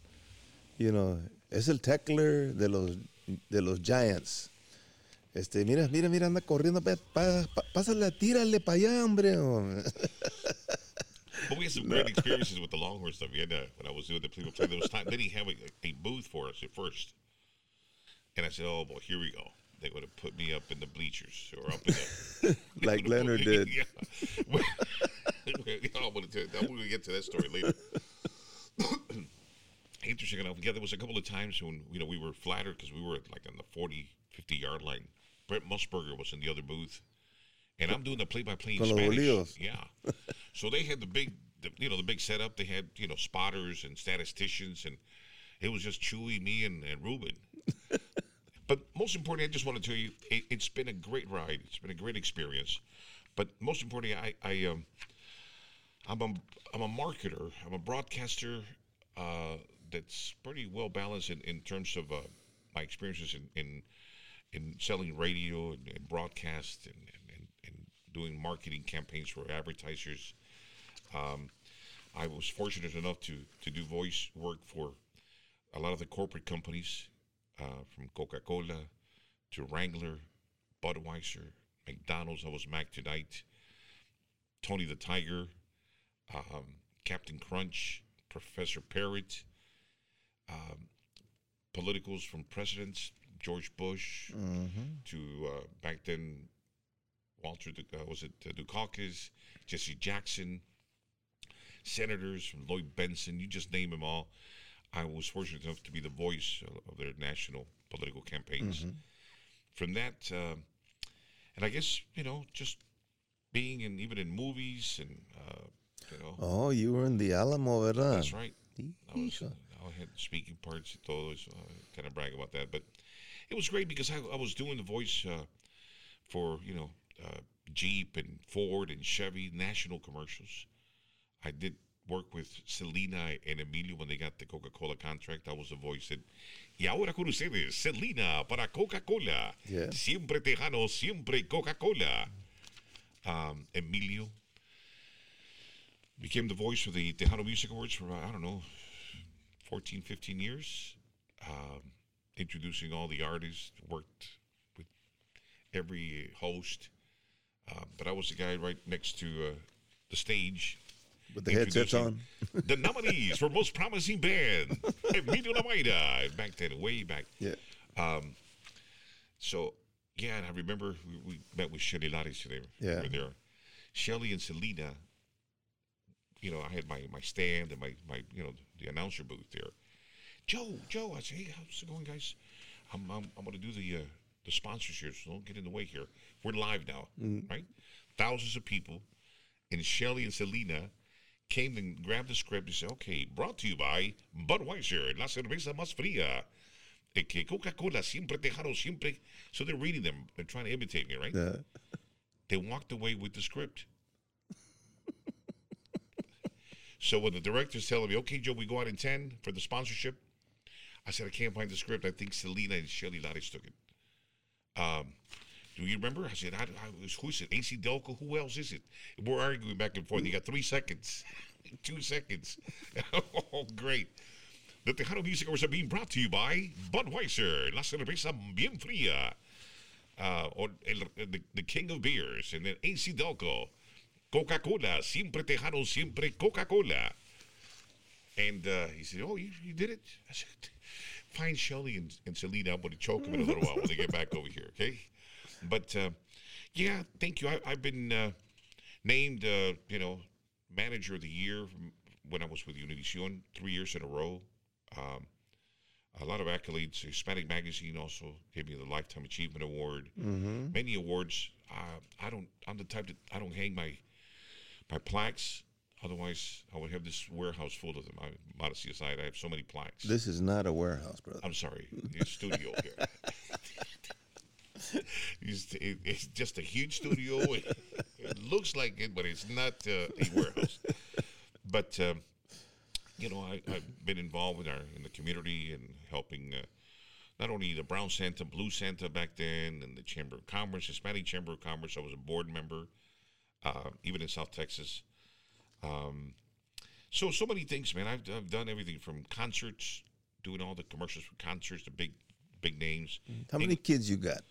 You know, es el tackler de los de los Giants. Este, mira, mira, mira, anda corriendo, pa, pa- pa- pásale, tírale para allá, hombre. But we had some great experiences with the Longhorn stuff. We had uh, when I was doing the play play. There was time. Then he had a, a booth for us at first, and I said, "Oh boy, here we go." They would have put me up in the bleachers or up in the Like Leonard did. yeah. Well, gonna get to that story later. Interesting enough, yeah, there was a couple of times when you know we were flattered because we were at, like on the 40, 50 yard line. Brent Musburger was in the other booth, and I'm doing the play by play in Spanish. Yeah. So they had the big the, you know the big setup. They had you know spotters and statisticians, and it was just Chewy, me, and, and Ruben. but most importantly, I just want to tell you, it, it's been a great ride. It's been a great experience. But most importantly, I, I um, I'm a I'm a marketer. I'm a broadcaster uh, that's pretty well balanced in, in terms of uh, my experiences in, in in selling radio and, and broadcast and, and, and, doing marketing campaigns for advertisers. Um, I was fortunate enough to to do voice work for a lot of the corporate companies, uh, from Coca Cola to Wrangler, Budweiser, McDonald's. I was Mac tonight. Tony the Tiger, um, Captain Crunch, Professor Parrot, um, politicals from presidents, George Bush to uh, back then Walter, Du- uh, was it uh, Dukakis, Jesse Jackson, senators from Lloyd Bentsen, you just name them all. I was fortunate enough to be the voice of, their national political campaigns. From that, uh, and I guess you know, just being in even in movies and uh, you know, Oh, you were in the Alamo, ¿verdad? that's right. I was. I had speaking parts and todo, so I kind of brag about that. But it was great because I, I was doing the voice uh, for, you know, uh, Jeep and Ford and Chevy national commercials. I did work with Selena and Emilio when they got the Coca-Cola contract. I was the voice that, y ahora con ustedes, Selena para Coca-Cola. Yeah. Siempre Tejano, siempre Coca-Cola. Um, Emilio became the voice for the Tejano Music Awards for, I don't know, 14, 15 years. Um, introducing all the artists, worked with every host. Uh, but I was the guy right next to uh, the stage. With the headsets on. the nominees for Most Promising Band, Emilio Lamaida. Back then, way back. Yeah. Um, So, yeah, and I remember we, we met with Shelly Lares today. Yeah. We there. Shelly and Selena, you know, I had my, my stand and my, my, you know, the announcer booth there. Joe, Joe, I said, hey, how's it going, guys? I'm, I'm, I'm going to do the, uh, the sponsorships. So don't get in the way here. We're live now, right? Thousands of people. And Shelly and Selena came and grabbed the script and said, okay, brought to you by Budweiser, la cerveza más fría. Que Coca-Cola siempre tejano, siempre. So they're reading them. They're trying to imitate me, right? Yeah. They walked away with the script. So when the director's telling me, okay, Joe, we go out in 10 for the sponsorship, I said, I can't find the script. I think Selena and Shelly Lares took it. Um, do you remember? I said, I, I, who is it? AC Delco? Who else is it? We're arguing back and forth. You got three seconds, two seconds. oh, great. The Tejano Music Awards are being brought to you by Budweiser, La Cerveza Bien Fría, uh, or el, the, the king of beers, and then AC Delco, Coca-Cola, siempre Tejano, siempre Coca-Cola. And uh, he said, "Oh, you, you did it." I said, "Find Shelly and, and Selena. I'm going to choke them in a little while when they get back over here." Okay, but uh, yeah, thank you. I, I've been uh, named, uh, you know, manager of the year when I was with Univision three years in a row. Um, a lot of accolades. Hispanic Magazine also gave me the Lifetime Achievement Award. Many awards. Uh, I don't. I'm the type that I don't hang my my plaques. Otherwise, I would have this warehouse full of them. I, modesty aside, I have so many plaques. This is not a warehouse, brother. I'm sorry, it's studio here. it's, it- it's just a huge studio. It, it looks like it, but it's not uh, a warehouse. But um, you know, I, I've been involved in our in the community and helping uh, not only the Brown Santa, Blue Santa back then, and the Chamber of Commerce, Hispanic Chamber of Commerce. I was a board member, uh, even in South Texas. Um, so so many things, man. I've, I've done everything from concerts, doing all the commercials for concerts, the big big names. How many kids you got?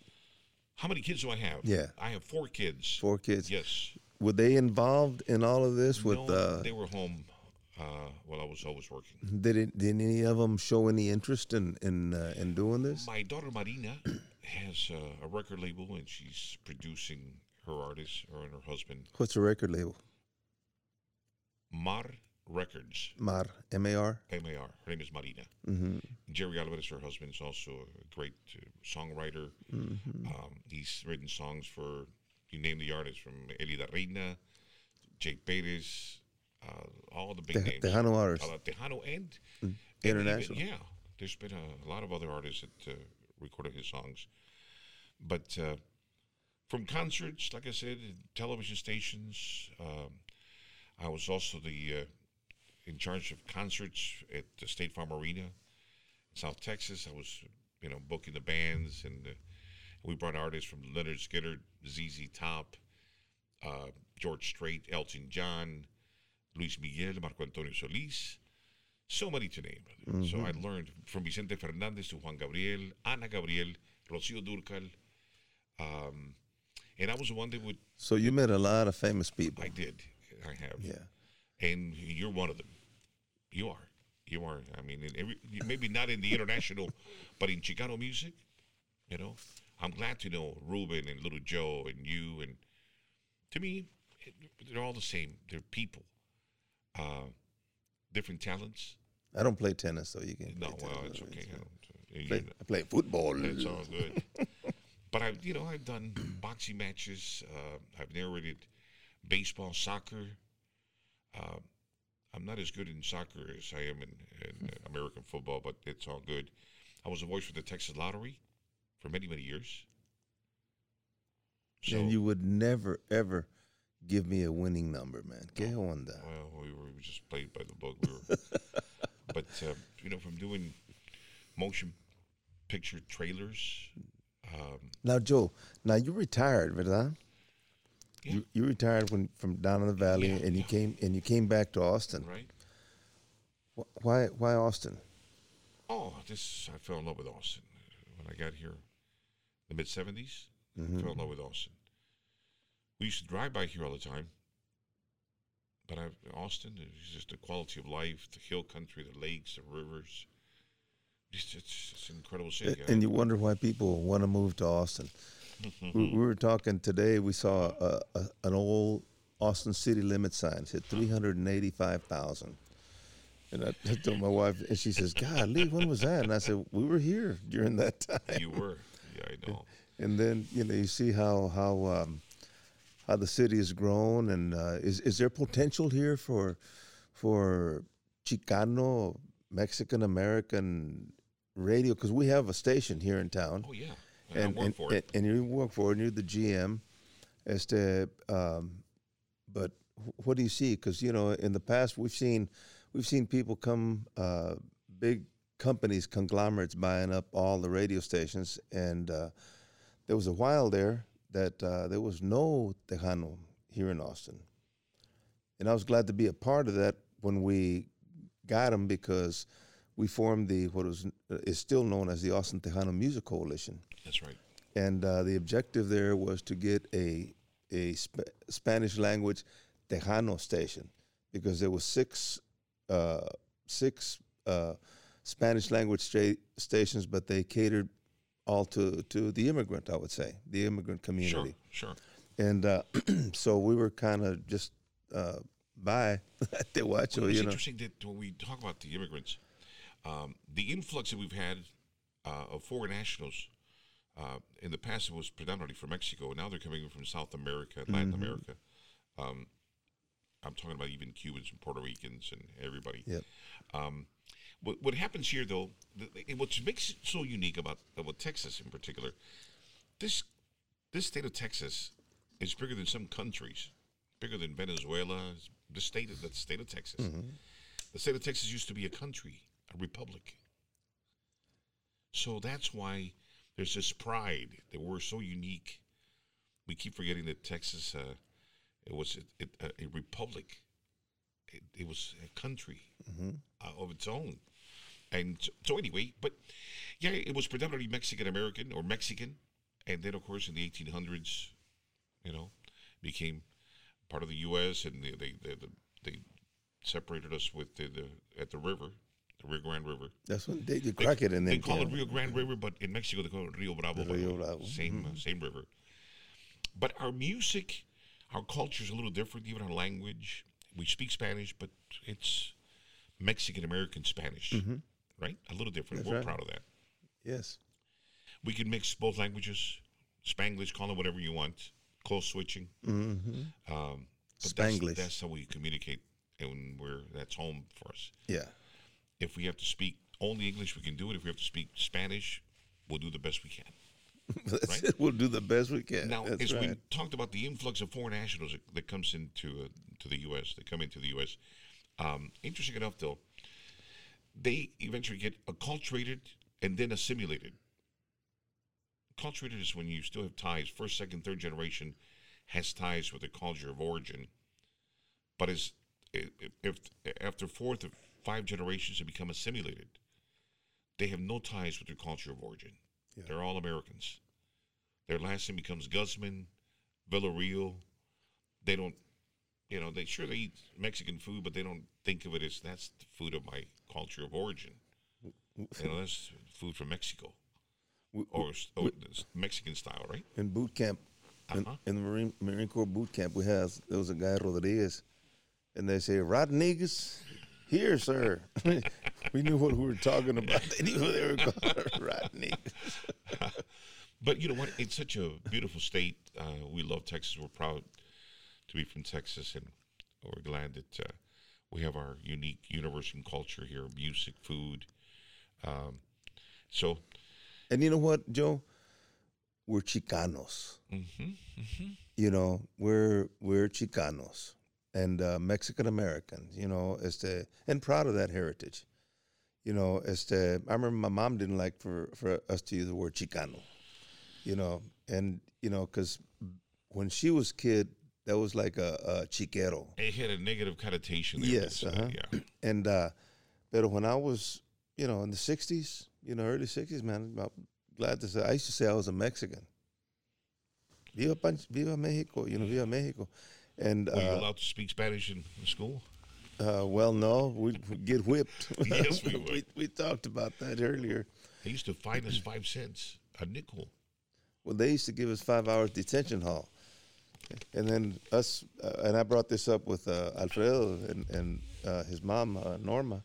How many kids do I have? Yeah. I have four kids. Four kids. Yes. Were they involved in all of this? With no, uh, they were home uh, while I was always working. did it, did any of them show any interest in in uh, in doing this? My daughter Marina has uh, a record label, and she's producing her artist her and her husband, What's the record label? Mar Records, Mar M A R. M-A-R. Her name is Marina. Mm-hmm. Jerry Alvarez, her husband, is also a great uh, songwriter. Mm-hmm. Um, he's written songs for, you name the artists, from Elida Reyna, Jake Perez, uh, all the big Te- names. Tejano artists. Uh, Tejano and, Mm. and even- International. yeah, there's been a, a lot of other artists that uh, recorded his songs. But uh, from concerts, like I said, television stations, um, I was also the uh, in charge of concerts at the State Farm Arena, in South Texas. I was, you know, booking the bands, and uh, we brought artists from Lynyrd Skynyrd, ZZ Top, uh, George Strait, Elton John, Luis Miguel, Marco Antonio Solis. So many to name. brother. So I learned from Vicente Fernandez to Juan Gabriel, Ana Gabriel, Rocío Durcal. Um, and I was the one that would, So you met a lot of famous people. I did, I have. Yeah. And you're one of them. You are. You are. I mean, in every, maybe not in the international, but in Chicano music, you know, I'm glad to know Ruben and Little Joe and you. And to me, it, they're all the same. They're people, uh, different talents. I don't play tennis, so you can. No, well, tennis. it's okay. I don't- Play- I play football. it's all good. but I, you know, I've done boxing matches. Uh, I've narrated baseball, soccer. Uh, I'm not as good in soccer as I am in, in American football, but it's all good. I was a voice for the Texas Lottery for many, many years. So, and you would never ever give me a winning number, man. ¿Qué onda? well, we were we just played by the book. We were, but uh, you know, from doing motion picture trailers. Um, Now, Joe, now you retired, ¿verdad? Yeah. You, you retired when from down in the valley, Yeah, and you yeah. came and you came back to Austin. right? Why why Austin? Oh, this I fell in love with Austin when I got here, in the mid '70s. I fell in love with Austin. We used to drive by here all the time, but I, Austin is just the quality of life, the hill country, the lakes, the rivers. It's, it's an incredible city. And you wonder why people want to move to Austin. we, we were talking today. We saw a, a, an old Austin city limit sign. It said three hundred and eighty-five thousand. And I, I told my wife, and she says, "God, Lee, when was that?" And I said, "We were here during that time." you were, yeah, I know. And then you know you see how how um, how the city has grown, and uh, is is there potential here for for Chicano Mexican American radio? Because we have a station here in town Oh yeah, and, and and, for and, it. and you work for it, and you're the GM. As to, um, but what do you see? Because you know, in the past, we've seen we've seen people come, uh, big companies, conglomerates buying up all the radio stations, and uh, there was a while there that uh, there was no Tejano here in Austin, and I was glad to be a part of that when we got them because we formed the what was is still known as the Austin Tejano Music Coalition That's right. and uh, the objective there was to get a a Sp- Spanish language Tejano station because there was six uh, six uh, Spanish language sta- stations, but they catered all to to the immigrant. I would say the immigrant community, sure. Sure. and uh, so we were kind of just uh, by the watch, Well, you it's know. interesting that when we talk about the immigrants, um, the influx that we've had uh, of foreign nationals uh, in the past it was predominantly from Mexico. Now they're coming from South America Latin Mm-hmm. America. Um, I'm talking about even Cubans and Puerto Ricans and everybody. Yep. Um, what, what happens here, though, th- th- what makes it so unique about about Texas in particular, this this state of Texas is bigger than some countries, bigger than Venezuela. The state of the state of Texas. The state of Texas used to be a country, a republic. So that's why there's this pride that we're so unique. We keep forgetting that Texas, uh, it was it, it, a, a republic. It, it was a country uh, of its own. And so, so anyway, but yeah, it was predominantly Mexican American or Mexican, and then of course in the 1800s, you know, became part of the U.S. and they they they, they separated us with the, the at the river, the Rio Grande River. That's when they, you crack it in They call it. Rio Grande River, but in Mexico they call it Rio Bravo. Rio. Bravo. Mm-hmm. Same uh, same river. But our music, our culture is a little different. Even our language, we speak Spanish, but it's Mexican American Spanish, right? A little different. Mm-hmm. That's We're right. proud of that. Yes. We can mix both languages, Spanglish, call it whatever you want, code switching. Mm-hmm. Um, but Spanglish. That's, that's how we communicate and we're that's home for us. Yeah. If we have to speak only English, we can do it. If we have to speak Spanish, we'll do the best we can. Right. it. We'll do the best we can. Now, That's as we talked about the influx of foreign nationals that, that comes into uh, to the U.S., that come into the U.S. Um, interesting enough, though, they eventually get acculturated and then assimilated. Acculturated is when you still have ties. First, second, third generation has ties with the culture of origin, but as if, if after fourth or five generations have become assimilated, they have no ties with their culture of origin. They're all Americans. Their last name becomes Guzman, Villarreal. They don't, you know, they sure they eat Mexican food, but they don't think of it as that's the food of my culture of origin. You know, that's food from Mexico or, or it's Mexican style, right? in boot camp, in, Uh-huh. in the Marine Marine Corps boot camp, we have there was a guy Rodriguez, and they say Rodriguez, here, sir. we knew what we were talking about. They knew who they were calling Rodriguez. But you know what? It's such a beautiful state. Uh, we love Texas. We're proud to be from Texas, and we're glad that uh, we have our unique universal culture here: music, food. Um, so, And you know what, Joe? We're Chicanos. You know, we're we're Chicanos and uh, Mexican Americans. You know, este, and proud of that heritage. You know, este, I remember my mom didn't like for for us to use the word Chicano. You know, and you know, because when she was kid, that was like a, a chiquero. it had a negative connotation. There, Yes, uh, uh-huh. yeah. And uh but when I was, you know, in the sixties, you know, early sixties, man, I'm glad to say I used to say I was a Mexican. Viva Panch, Viva Mexico, you know, Viva Mexico. And Were you uh, allowed to speak Spanish in, in school? uh well no, we'd get whipped. Yes, we we, we talked about that earlier. They used to fine us five cents, a nickel. Well, they used to give us five hours detention hall, and then us. Uh, and I brought this up with uh, Alfredo and, and uh, his mom uh, Norma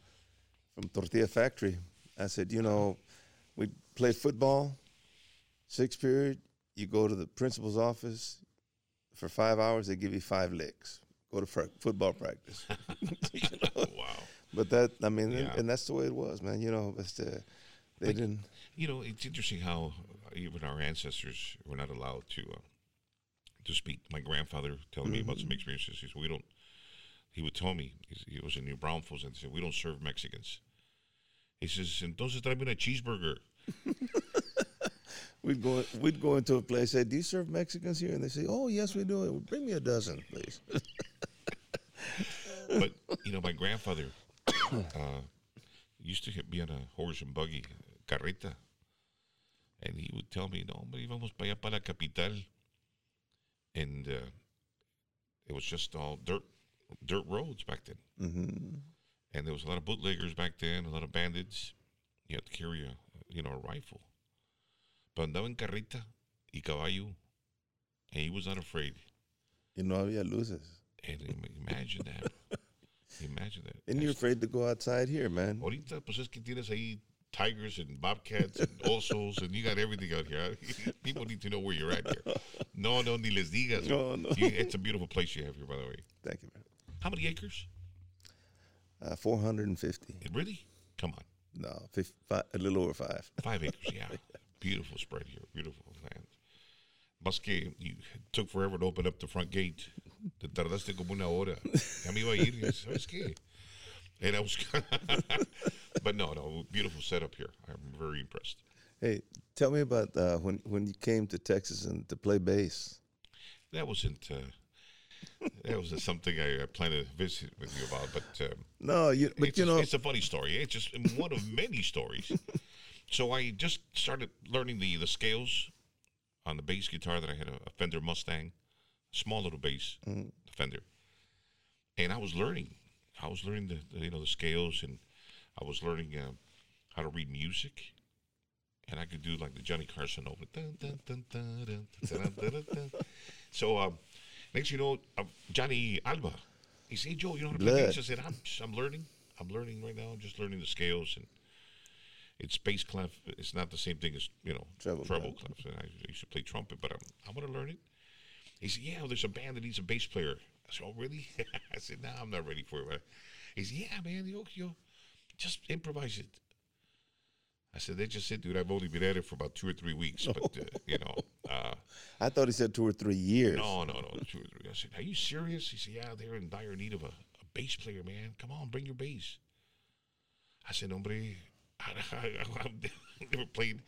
from Tortilla Factory. I said, you know, we played football, sixth period. You go to the principal's office for five hours. They give you five licks. Go to fr- football practice. You know? Wow. But that, I mean, and, Yeah. and that's the way it was, man. You know, it's the, they didn't. You know, it's interesting how even our ancestors were not allowed to uh, to speak. My grandfather telling me about some experiences. He said, "We don't." He would tell me he was in New Braunfels and said, "We don't serve Mexicans." He says, "Entonces tráeme una cheeseburger." We'd go we'd go into a place, say, Do you serve Mexicans here? And they say, Oh yes we do. Bring me a dozen, please. But you know, my grandfather uh, used to be on a horse and buggy, carreta, and he would tell me, "No, hombre, íbamos para allá para la capital," and uh, it was just all dirt, dirt roads back then, hmm and there was a lot of bootleggers back then, a lot of bandits. You had to carry a, you know, a rifle, but andaba en carreta y caballo, and he was not afraid. You know había luces. And imagine that. Imagine that. And you're afraid to go outside here, man. Ahorita, pues es que tienes ahí tigers and bobcats and osos, and you got everything out here. People need to know where you're at here. No, no, ni les digas. No, no. You- it's a beautiful place you have here, by the way. Thank you, man. How many acres? Uh, 450. Really? Come on. No, fif- fi a little over five. Five acres, yeah. Beautiful spread here. Beautiful land. Más you took forever to open up the front gate. Te tardaste como una hora. Ya me iba a ir. ¿Sabes qué? And I was, but no, no, beautiful setup here. I'm very impressed. Hey, tell me about uh, when when you came to Texas and to play bass. That wasn't. Uh, that was just something I, I planned to visit with you about, but um, no, you, but you a, know, it's a funny story. It's just one of many stories. So I just started learning the the scales on the bass guitar that I had a, a Fender Mustang, small little bass mm. Fender, and I was learning. I was learning the, the, you know the scales, and I was learning uh, how to read music and I could do like the Johnny Carson over. so um, next, you know, uh, Johnny Alba. He said, "Hey, Joe, you know how to play bass?" I said, "I'm I'm learning. I'm learning right now. I'm just learning the scales and it's bass clef. It's not the same thing as you know Treble treble clef. And I used to play trumpet, but I'm, I want to learn it." He said, "Yeah, there's a band that needs a bass player. I said, "Oh, really?" I said, "No, I'm not ready for it." He said, "Yeah, man, you you just improvise it." I said, they just said, dude. I've only been at it for about two or three weeks, but uh, you know." Uh, I thought he said two or three years. no, no, no, two or three. I said, "Are you serious?" He said, "Yeah, they're in dire need of a, a bass player, man. Come on, bring your bass." I said, "Hombre, I, I've never played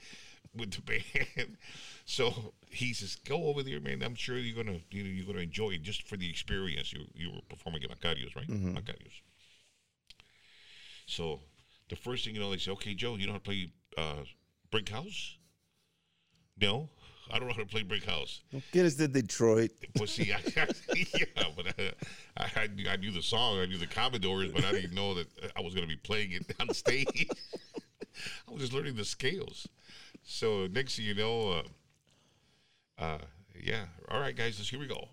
with the band." So he says, "Go over there, man. I'm sure you're gonna, you know, you're gonna enjoy it just for the experience. You you were performing at Macarios, right? Macarios. So the first thing you know, they say, "Okay, Joe, you know how to play uh, Brick House?" No, I don't know how to play Brick House. Get us to Detroit. Well, see, I, yeah, but I, I, I knew- the song, I knew the Commodores, but I didn't know that I was going to be playing it on stage. I was just learning the scales. So next thing you know, uh, uh, yeah, all right, guys, let's here we go.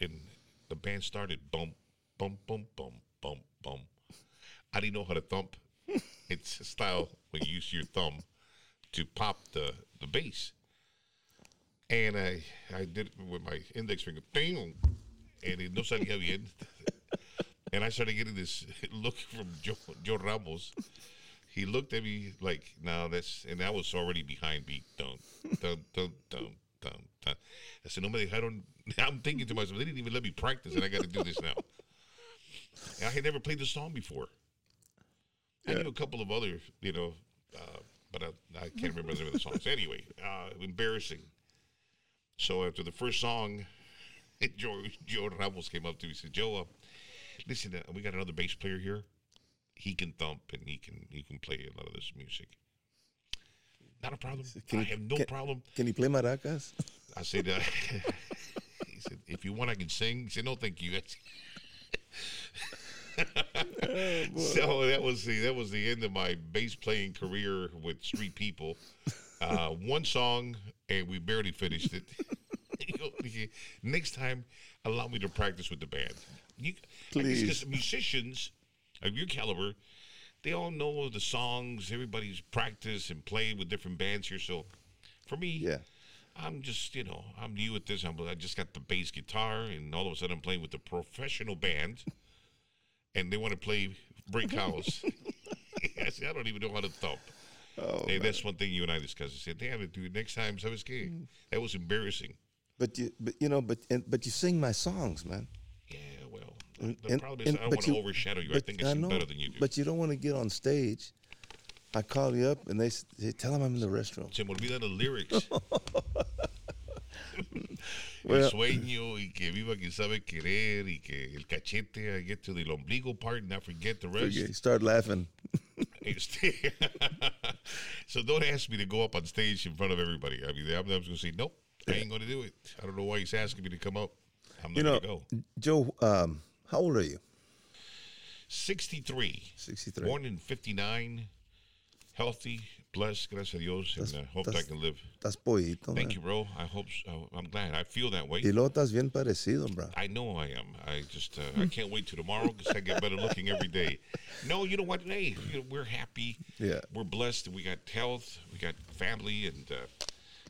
And the band started, bum, bum, bum, bum, bum, bum. I didn't know how to thump. It's a style when you use your thumb to pop the the bass and I I did it with my index finger, bing, and it no salía bien. And I started getting this look from Joe, Joe Ramos. He looked at me like, "No, that's," and I was already behind beat. Dun, dun, dun, dun, dun. I said, "No me dejaron." I'm thinking to myself, they didn't even let me practice, and I got to do this now. And I had never played the song before. I knew a couple of other, you know, uh, but I, I can't remember the name of the songs. Anyway, uh, embarrassing. So after the first song, Joe, Joe Ramos came up to me and said, Joe, uh, listen, uh, we got another bass player here. He can thump and he can he can play a lot of this music. Not a problem. Can I you- have no can- problem. Can he play maracas? I said, uh, he said, if you want, I can sing. He said, no, thank you. So that was the that was the end of my bass playing career with Street People. Uh, one song, and we barely finished it. Next time, allow me to practice with the band. You, Please. Because musicians of your caliber, they all know the songs. Everybody's practiced and played with different bands here. So, for me, Yeah. I'm just, you know, I'm new at this. I'm, I just got the bass guitar, and all of a sudden I'm playing with a professional band, and they want to play Break House. I said, I don't even know how to thump. Oh, hey, that's one thing you and I discussed. I said, damn it, dude, next time, ¿sabes qué? Mm. That was embarrassing. but you, but you know, but and, but you sing my songs, man. Yeah, well, And- the and- problem is and- I don't want to overshadow you. I but think I sing know, better than you do. But you don't want to get on stage. I call you up and they, they tell them I'm in the restroom. Se me olvidan the lyrics. Well- el sueño y que viva quien sabe querer y que el cachete, I get to the ombligo part and I forget the rest. You start laughing. So don't ask me to go up on stage in front of everybody. I mean, I'm, I'm just going to say, nope, I ain't going to do it. I don't know why he's asking me to come up. I'm not You know, going to go. Joe, um, how old are you? 63. 63. Born in 59. Healthy, blessed, gracias a Dios, and uh, hope I can live. Estás pollito, Thank man. you, bro. I hope so. I'm glad. I feel that way. Y luego estás bien parecido, bro. I know I am. I just uh, I can't wait till tomorrow because I get better looking every day. No, you know what? Hey, you know, we're happy. Yeah. we're blessed. We got health. We got family and uh,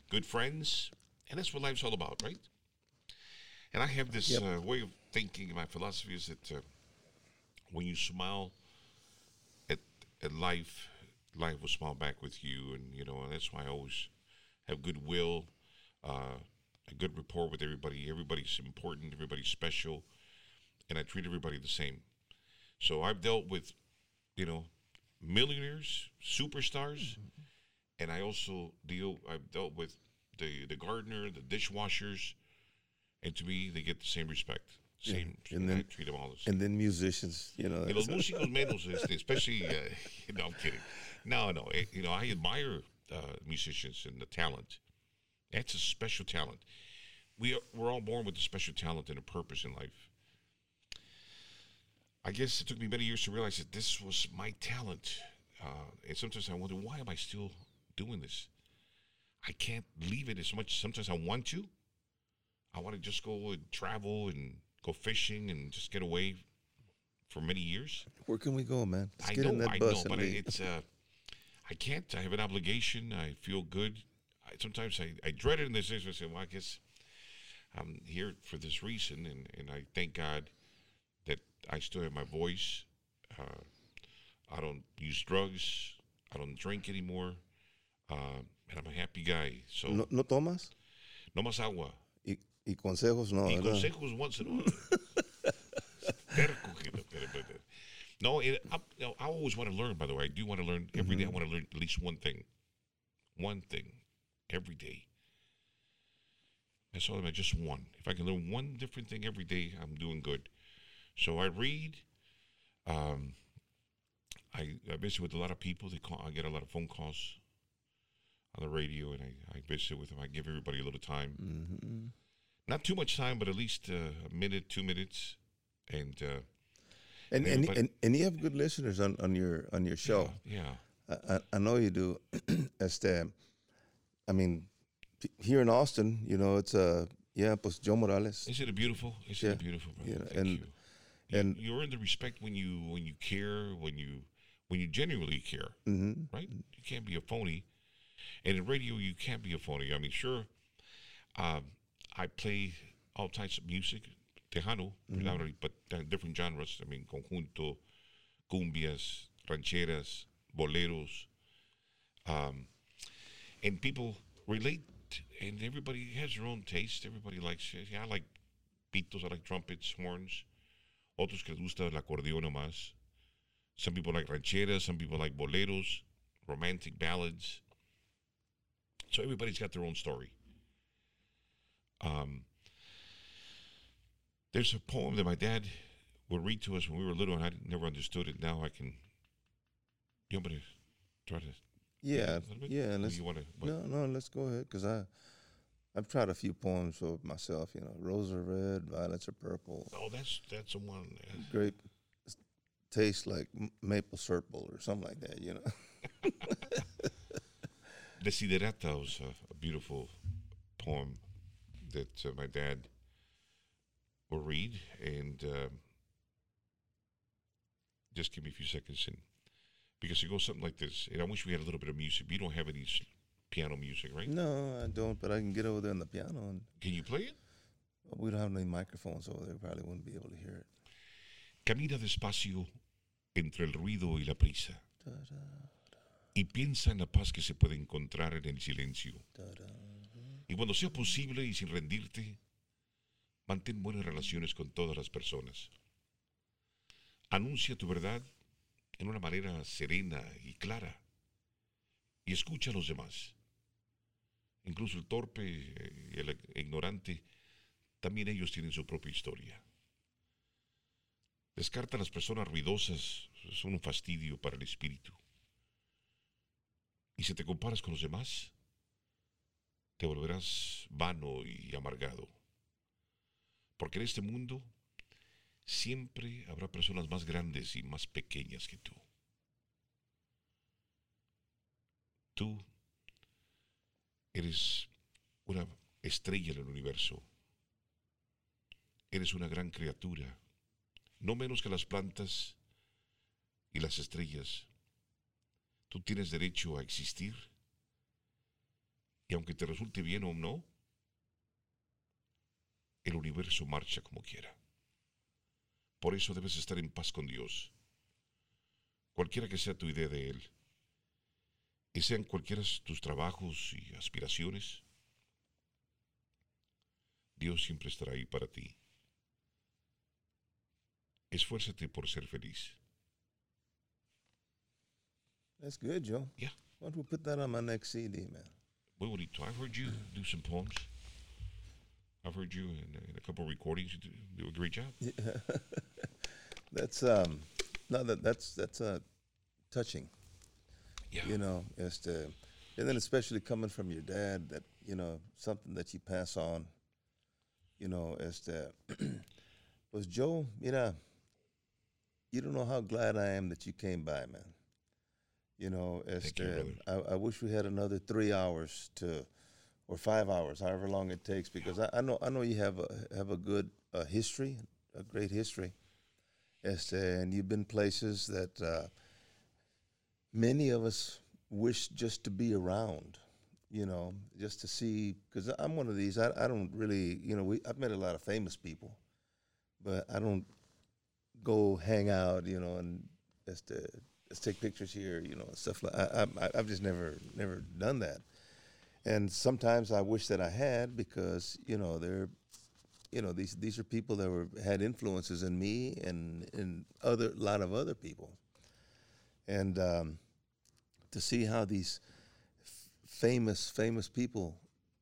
good friends, and that's what life's all about, right? And I have this uh, way of thinking. My philosophy is that uh, when you smile at at life, life will smile back with you, and you know and that's why I always have goodwill, uh, a good rapport with everybody. Everybody's important. Everybody's special, and I treat everybody the same. So I've dealt with, you know, millionaires, superstars, and I also deal. I've dealt with the the gardener, the dishwashers, and to me, they get the same respect. Same. and I then- treat them all the same. And then musicians, you know. Y los músicos menos, especially, uh, no, I'm kidding. No, no, eh, you know, I admire uh, musicians and the talent. That's a special talent. We are, we're all born with a special talent and a purpose in life. I guess it took me many years to realize that this was my talent. Uh, and sometimes I wonder, why am I still doing this? I can't leave it as much. Sometimes I want to. I want to just go and travel and go fishing and just get away for many years. Where can we go, man? Let's I get in know, that I know, bus and but leave. it's uh, I can't. I have an obligation. I feel good. I, sometimes I, I dread it in this sense. I say, well, I guess I'm here for this reason, and, and I thank God that I still have my voice. Uh, I don't use drugs. I don't drink anymore. Uh, and I'm a happy guy. So ¿No, no tomas? no más agua. Y, y consejos no, Y consejos once in a while. No, pero- pero- No, it, I, you know, I always want to learn. By the way, I do want to learn every day. I want to learn at least one thing, one thing every day. That's all. I mean, just one. If I can learn one different thing every day, I'm doing good. So I read. Um, I, I visit with a lot of people. They call. I get a lot of phone calls on the radio, and I, I visit with them. I give everybody a little time Mm-hmm. not too much time, but at least uh, a minute, two minutes, and uh, And, Yeah, and, but- and and you have good listeners on, on your on your show. yeah, I, I- I know you do. este, I mean, here in Austin, you know, it's uh, yeah, pues Joe Morales. isn't it beautiful? Isn't Yeah. it beautiful? Brother? Yeah, Thank and- you. And- you earn the respect when you when you care, when you when you genuinely care, hmm right? You can't be a phony, and in radio you can't be a phony. I mean, sure, um, I play all types of music, tejano, predominantly, but different genres. I mean, conjunto, cumbias, rancheras, boleros, um, and people relate, and everybody has their own taste. Everybody likes. Yeah, I like pitos, I like trumpets, horns. Otros que les gusta el acordeón nomás. Some people like rancheras, some people like boleros, romantic ballads. So everybody's got their own story. Um, there's a poem that my dad would read to us when we were little, and I never understood it. Now I can. You want me to try to? Yeah, a little bit? yeah. Let's, you want to? no, no, let's go ahead because I, I've tried a few poems for myself. You know, roses are red, violets are purple. Oh, that's that's the one. uh, Grape tastes like maple syrup or something like that. You know. Desiderata was a, a beautiful poem that uh, my dad read, and um, just give me a few seconds, and because it goes something like this. And I wish we had a little bit of music. But you don't have any piano music, right? No, I don't. But I can get over there on the piano, and Can you play it? we don't have any microphones over there. Probably wouldn't be able to hear it. Camina despacio entre el ruido y la prisa, Da-da, y piensa en la paz que se puede encontrar en el silencio. Y cuando sea posible y sin rendirte, mantén buenas relaciones con todas las personas. Anuncia tu verdad en una manera serena y clara. Y escucha a los demás. Incluso el torpe eh, y el ignorante, también ellos tienen su propia historia. Descarta a las personas ruidosas, son un fastidio para el espíritu. Y si te comparas con los demás, te volverás vano y amargado. Porque en este mundo siempre habrá personas más grandes y más pequeñas que tú. Tú eres una estrella en el universo. Eres una gran criatura, no menos que las plantas y las estrellas. Tú tienes derecho a existir y aunque te resulte bien o no, el universo marcha como quiera. Por eso debes estar en paz con Dios, cualquiera que sea tu idea de Él, y sean cualquiera tus trabajos y aspiraciones, Dios siempre estará ahí para ti. Esfuérzate por ser feliz. That's good, Joe. Yeah. Why don't we put that on my next CD, man? Do you- I've heard you do some poems. I've heard you in, in a couple of recordings. You do, do a great job. That's um, no, that that's that's uh, touching. Yeah. You know, it's uh, and then especially coming from your dad, that you know something that you pass on. You know, as the was Joe. You know, you don't know how glad I am that you came by, man. You know, as Thank you, I, I wish we had another three hours to, or five hours, however long it takes, because I, I know I know you have a have a good uh, history, a great history. Este, and you've been places that uh, many of us wish just to be around, you know, just to see because I'm one of these. I, I don't really, you know, we I've met a lot of famous people, but I don't go hang out, you know, and to, let's take pictures here, you know, stuff like. I, I I've just never never done that, and sometimes I wish that I had because you know they're. You know these these are people that were had influences in me and in other a lot of other people, and um, to see how these f- famous famous people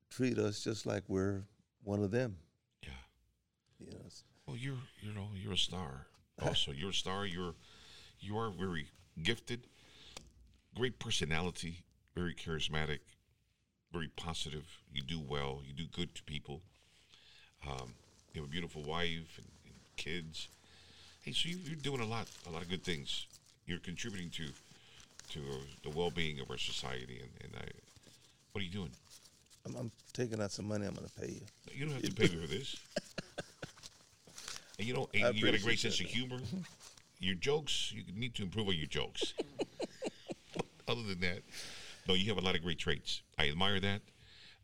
treat us just like we're one of them. Yeah. You know, Well, you're you know you're a star. Also, you're a star. You're you are very gifted, great personality, very charismatic, very positive. You do well. You do good to people. Um, you have a beautiful wife and, and kids. Hey, so you, you're doing a lot, a lot of good things. You're contributing to to the well-being of our society. And, and I, what are you doing? I'm, I'm taking out some money. I'm going to pay you. You don't have to pay me for this. And you know, and you got a great sense of humor. Your jokes, you need to improve on your jokes. Other than that, no, you have a lot of great traits. I admire that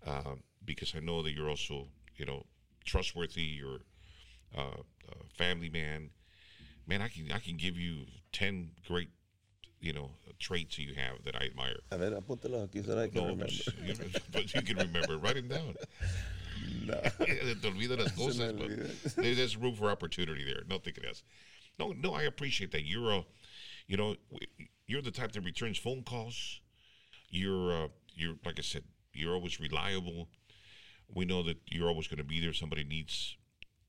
uh, because I know that you're also, you know, trustworthy. You're uh, a family man. Man, I can I can give you ten great, you know, traits that you have that I admire. A ver, apúntalo aquí so that I can No, remember. but you, but you can remember. Write them down. No. Te olvidan las cosas, but there's room for opportunity there. No te creas. No, no, I appreciate that. You're a, you know, you're the type that returns phone calls. You're, uh, you're like I said, you're always reliable. We know that you're always going to be there. Somebody needs,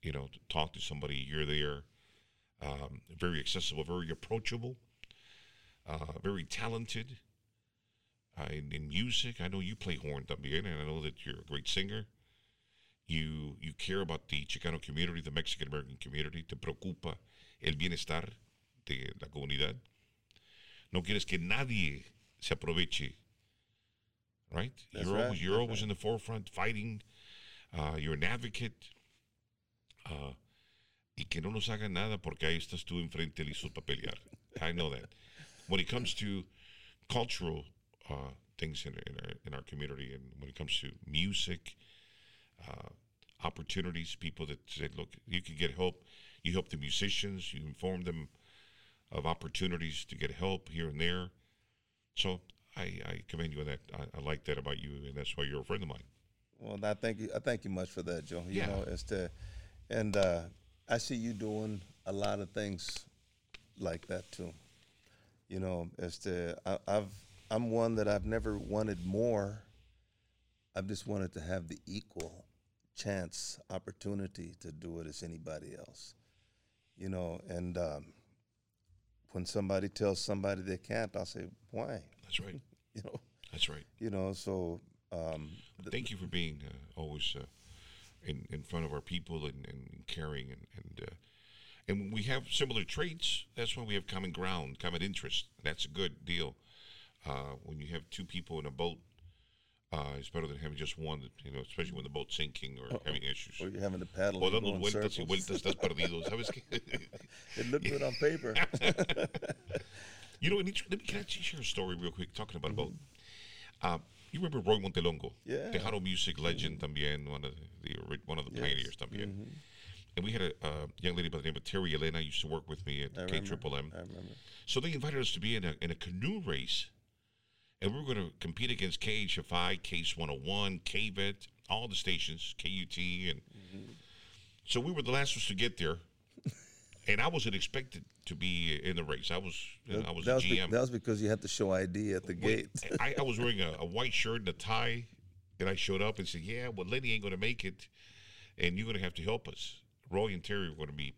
you know, to talk to somebody. You're there. Um, very accessible, very approachable, uh, very talented. Uh, in, in music, I know you play horn también, and I know that you're a great singer. You you care about the Chicano community, the Mexican American community. Te preocupa el bienestar de la comunidad. No quieres que nadie se aproveche. Right? That's you're right, always you're that's always in the forefront fighting. Uh, you're an advocate. Uh, y que no nos hagan nada porque ahí estás tú enfrente pelear. I know that. When it comes to cultural uh, things in, in, our, in our community, and when it comes to music, uh, opportunities, people that say, look, you can get help. You help the musicians, you inform them of opportunities to get help here and there. So I, I commend you on that. I, I like that about you, and that's why you're a friend of mine. Well, I thank you. I thank you much for that, Joe. You Yeah. know, it's the, and uh, I see you doing a lot of things like that too. You know, as to I, I've I'm one that I've never wanted more. I've just wanted to have the equal chance, opportunity to do it as anybody else. You know, and um, when somebody tells somebody they can't, I'll say, why? That's right. You know, That's right. you know. So um, Thank you for being uh, always uh, in in front of our people and, and caring and and uh, and when we have similar traits. That's when we have common ground, common interest. That's a good deal. Uh, when you have two people in a boat, uh, it's better than having just one. You know, especially when the boat's sinking or having issues. or you're having to paddle. O dando vueltas y vueltas, estás perdido. ¿Sabes qué? It looked good on paper. You know, let me, let me can I share a story real quick talking about a boat. Uh, you remember Roy Montelongo, Yeah. Tejano music legend también, one of the, one of the pioneers también. And we had a uh, young lady by the name of Terry Elena used to work with me at I K remember. Triple M. I remember. So they invited us to be in a in a canoe race, and we're going to compete against KHFI, KASE 101, KVET, all the stations, KUT, and mm-hmm. so we were the last ones to get there. And I wasn't expected to be in the race. I was, know, I was that, a was be- GM. that was because you had to show ID at the gate. I, I was wearing a, a white shirt and a tie, and I showed up and said, "Yeah, well, Lenny ain't going to make it, and you're going to have to help us. Roy and Terry are going to be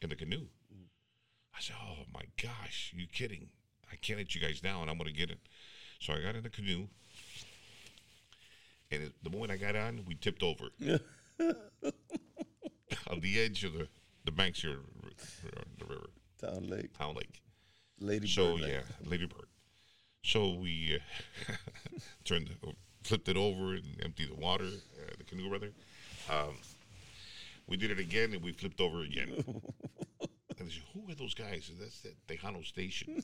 in the canoe." Mm. I said, "Oh my gosh, you kidding? I can't let you guys down. I'm going to get it." So I got in the canoe, and it, the moment I got on, we tipped over on the edge of the the banks here, the river, Town Lake, Town Lake. Lady So Bird Lake. yeah, Lady Bird. So we uh, turned, the, flipped it over and emptied the water, uh, the canoe rather. Um, we did it again and we flipped over again. and they said, "Who are those guys?" And that's that Tejano station.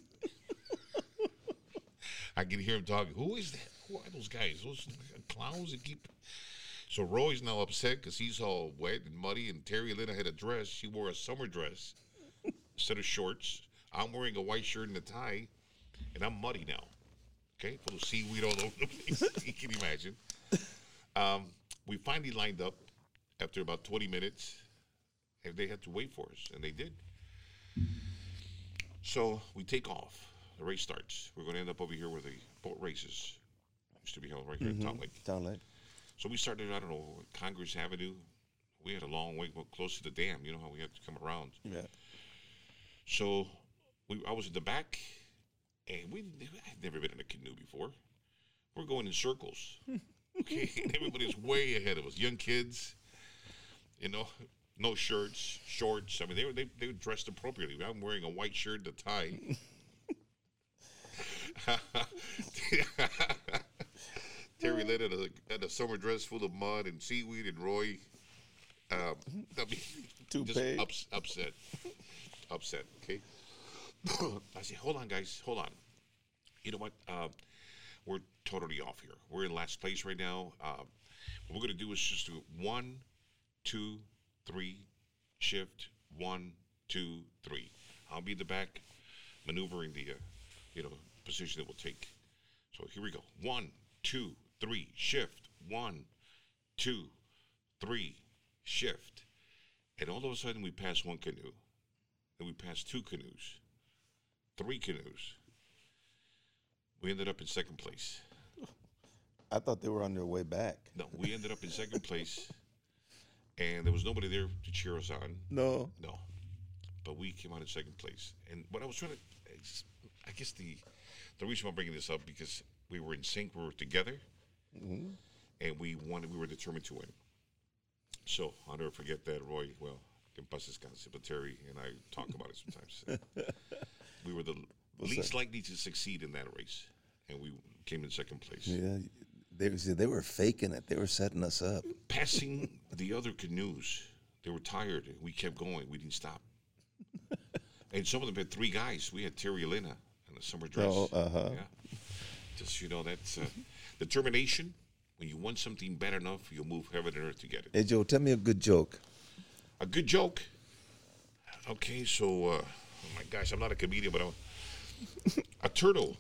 I can hear him talking. Who is that? who are those guys? Those clowns that keep. So Roy's now upset because he's all wet and muddy, and Terry Lynn had a dress. She wore a summer dress instead of shorts. I'm wearing a white shirt and a tie, and I'm muddy now. Okay, full of seaweed all over the place. you can imagine. Um, we finally lined up after about 20 minutes, and they had to wait for us, and they did. So we take off. The race starts. We're going to end up over here where the boat races used to be held right here in mm-hmm. Town Lake. Down Lake. So we started, I don't know, Congress Avenue. We had a long way close to the dam. You know how we had to come around. Yeah. So we, I was in the back, and we I'd never been in a canoe before. We're going in circles. Okay, and everybody's way ahead of us. Young kids, you know, no shirts, shorts. I mean, they were they, they were dressed appropriately. I'm wearing a white shirt and a tie. Terry Lynn had a, had a summer dress full of mud and seaweed, and Roy, um, I mean, just Toupee. ups, upset, upset. Okay, I said, hold on, guys, hold on. You know what? Uh, we're totally off here. We're in last place right now. Uh, what we're gonna do is just do one, two, three, shift, one, two, three. I'll be in the back, maneuvering the, uh, you know, position that we'll take. So here we go. One, two, three, shift. One, two, three, shift. And all of a sudden we pass one canoe. Then we pass two canoes. Three canoes. We ended up in second place. I thought they were on their way back. No, we ended up in second place. And there was nobody there to cheer us on. No. No, but we came out in second place. And what I was trying to, I guess the the reason I'm bringing this up because we were in sync, we were together, mm-hmm. and we wanted, we were determined to win. So I'll never forget that. Roy, well, in paz descanse, but Terry and I talk about it sometimes. we were the least likely to succeed in that race, and we came in second place. Yeah. They, see, they were faking it. They were setting us up. passing the other canoes. They were tired. We kept going. We didn't stop. and some of them had three guys. We had Terry Elena and a summer dress. Oh, uh-huh. Yeah. Just you know, that's uh, determination. When you want something bad enough, you'll move heaven and earth to get it. Hey, Joe, tell me a good joke. A good joke. Okay, so uh, oh my gosh, I'm not a comedian, but I'm a turtle.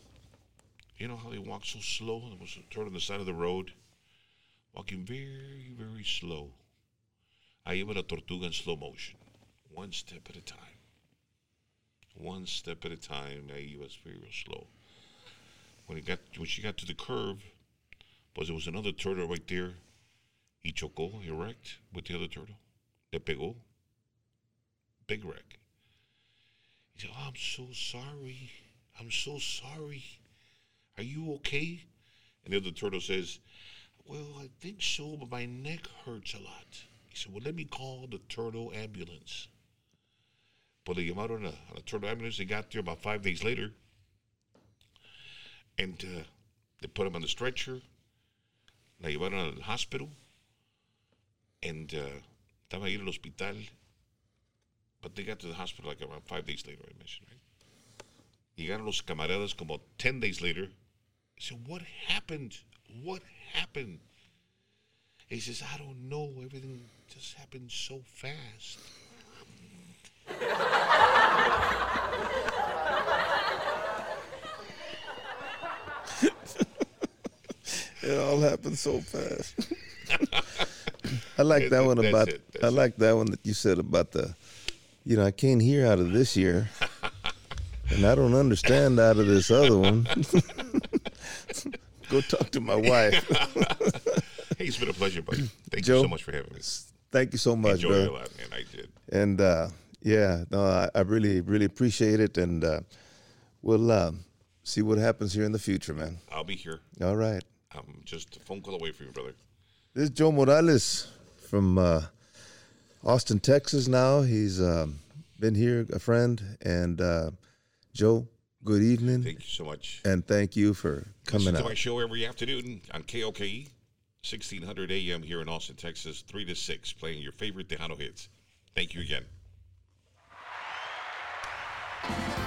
You know how they walk so slow? There was a turtle on the side of the road, walking very, very slow. I iba a tortuga in slow motion, one step at a time. One step at a time. Ahí was very real slow. When it got when she got to the curve, was there was another turtle right there. He chocó, he wrecked with the other turtle. Le pegó. Big wreck. He said, oh, I'm so sorry. I'm so sorry. Are you okay? And the other turtle says, Well, I think so, but my neck hurts a lot. He said, Well, let me call the turtle ambulance. But le llamaron a, a la turtle ambulance. They got there about five days later. And uh, they put him on the stretcher. La llevaron al hospital. And uh, estaba el hospital. But they got to the hospital like around five days later, I mentioned, right? Llegaron los camaradas como 10 days later. Said, What happened? What happened? He says, I don't know. Everything just happened so fast. It all happened so fast. I like that one about. it, I like that one that you said about the. You know, I can't hear out of this year, and I don't understand out of this other one. Go talk to my wife. Hey, it's been a pleasure, buddy. Thank Joe? you so much for having me. Thank you so much, Enjoyed it a lot, man. I did. And uh, yeah, no, I, I really, really appreciate it, and uh, we'll uh, see what happens here in the future, man. I'll be here. All right. I'm just a phone call away from you, brother. This is Joe Morales from uh, Austin, Texas. Now he's um, been here, a friend, and uh, Joe. Good evening, Thank you so much. and thank you for coming Listen to my show every afternoon on KOKE, 1600 AM here in Austin, Texas, 3 to 6, playing your favorite Tejano hits. Thank you again. Thank you.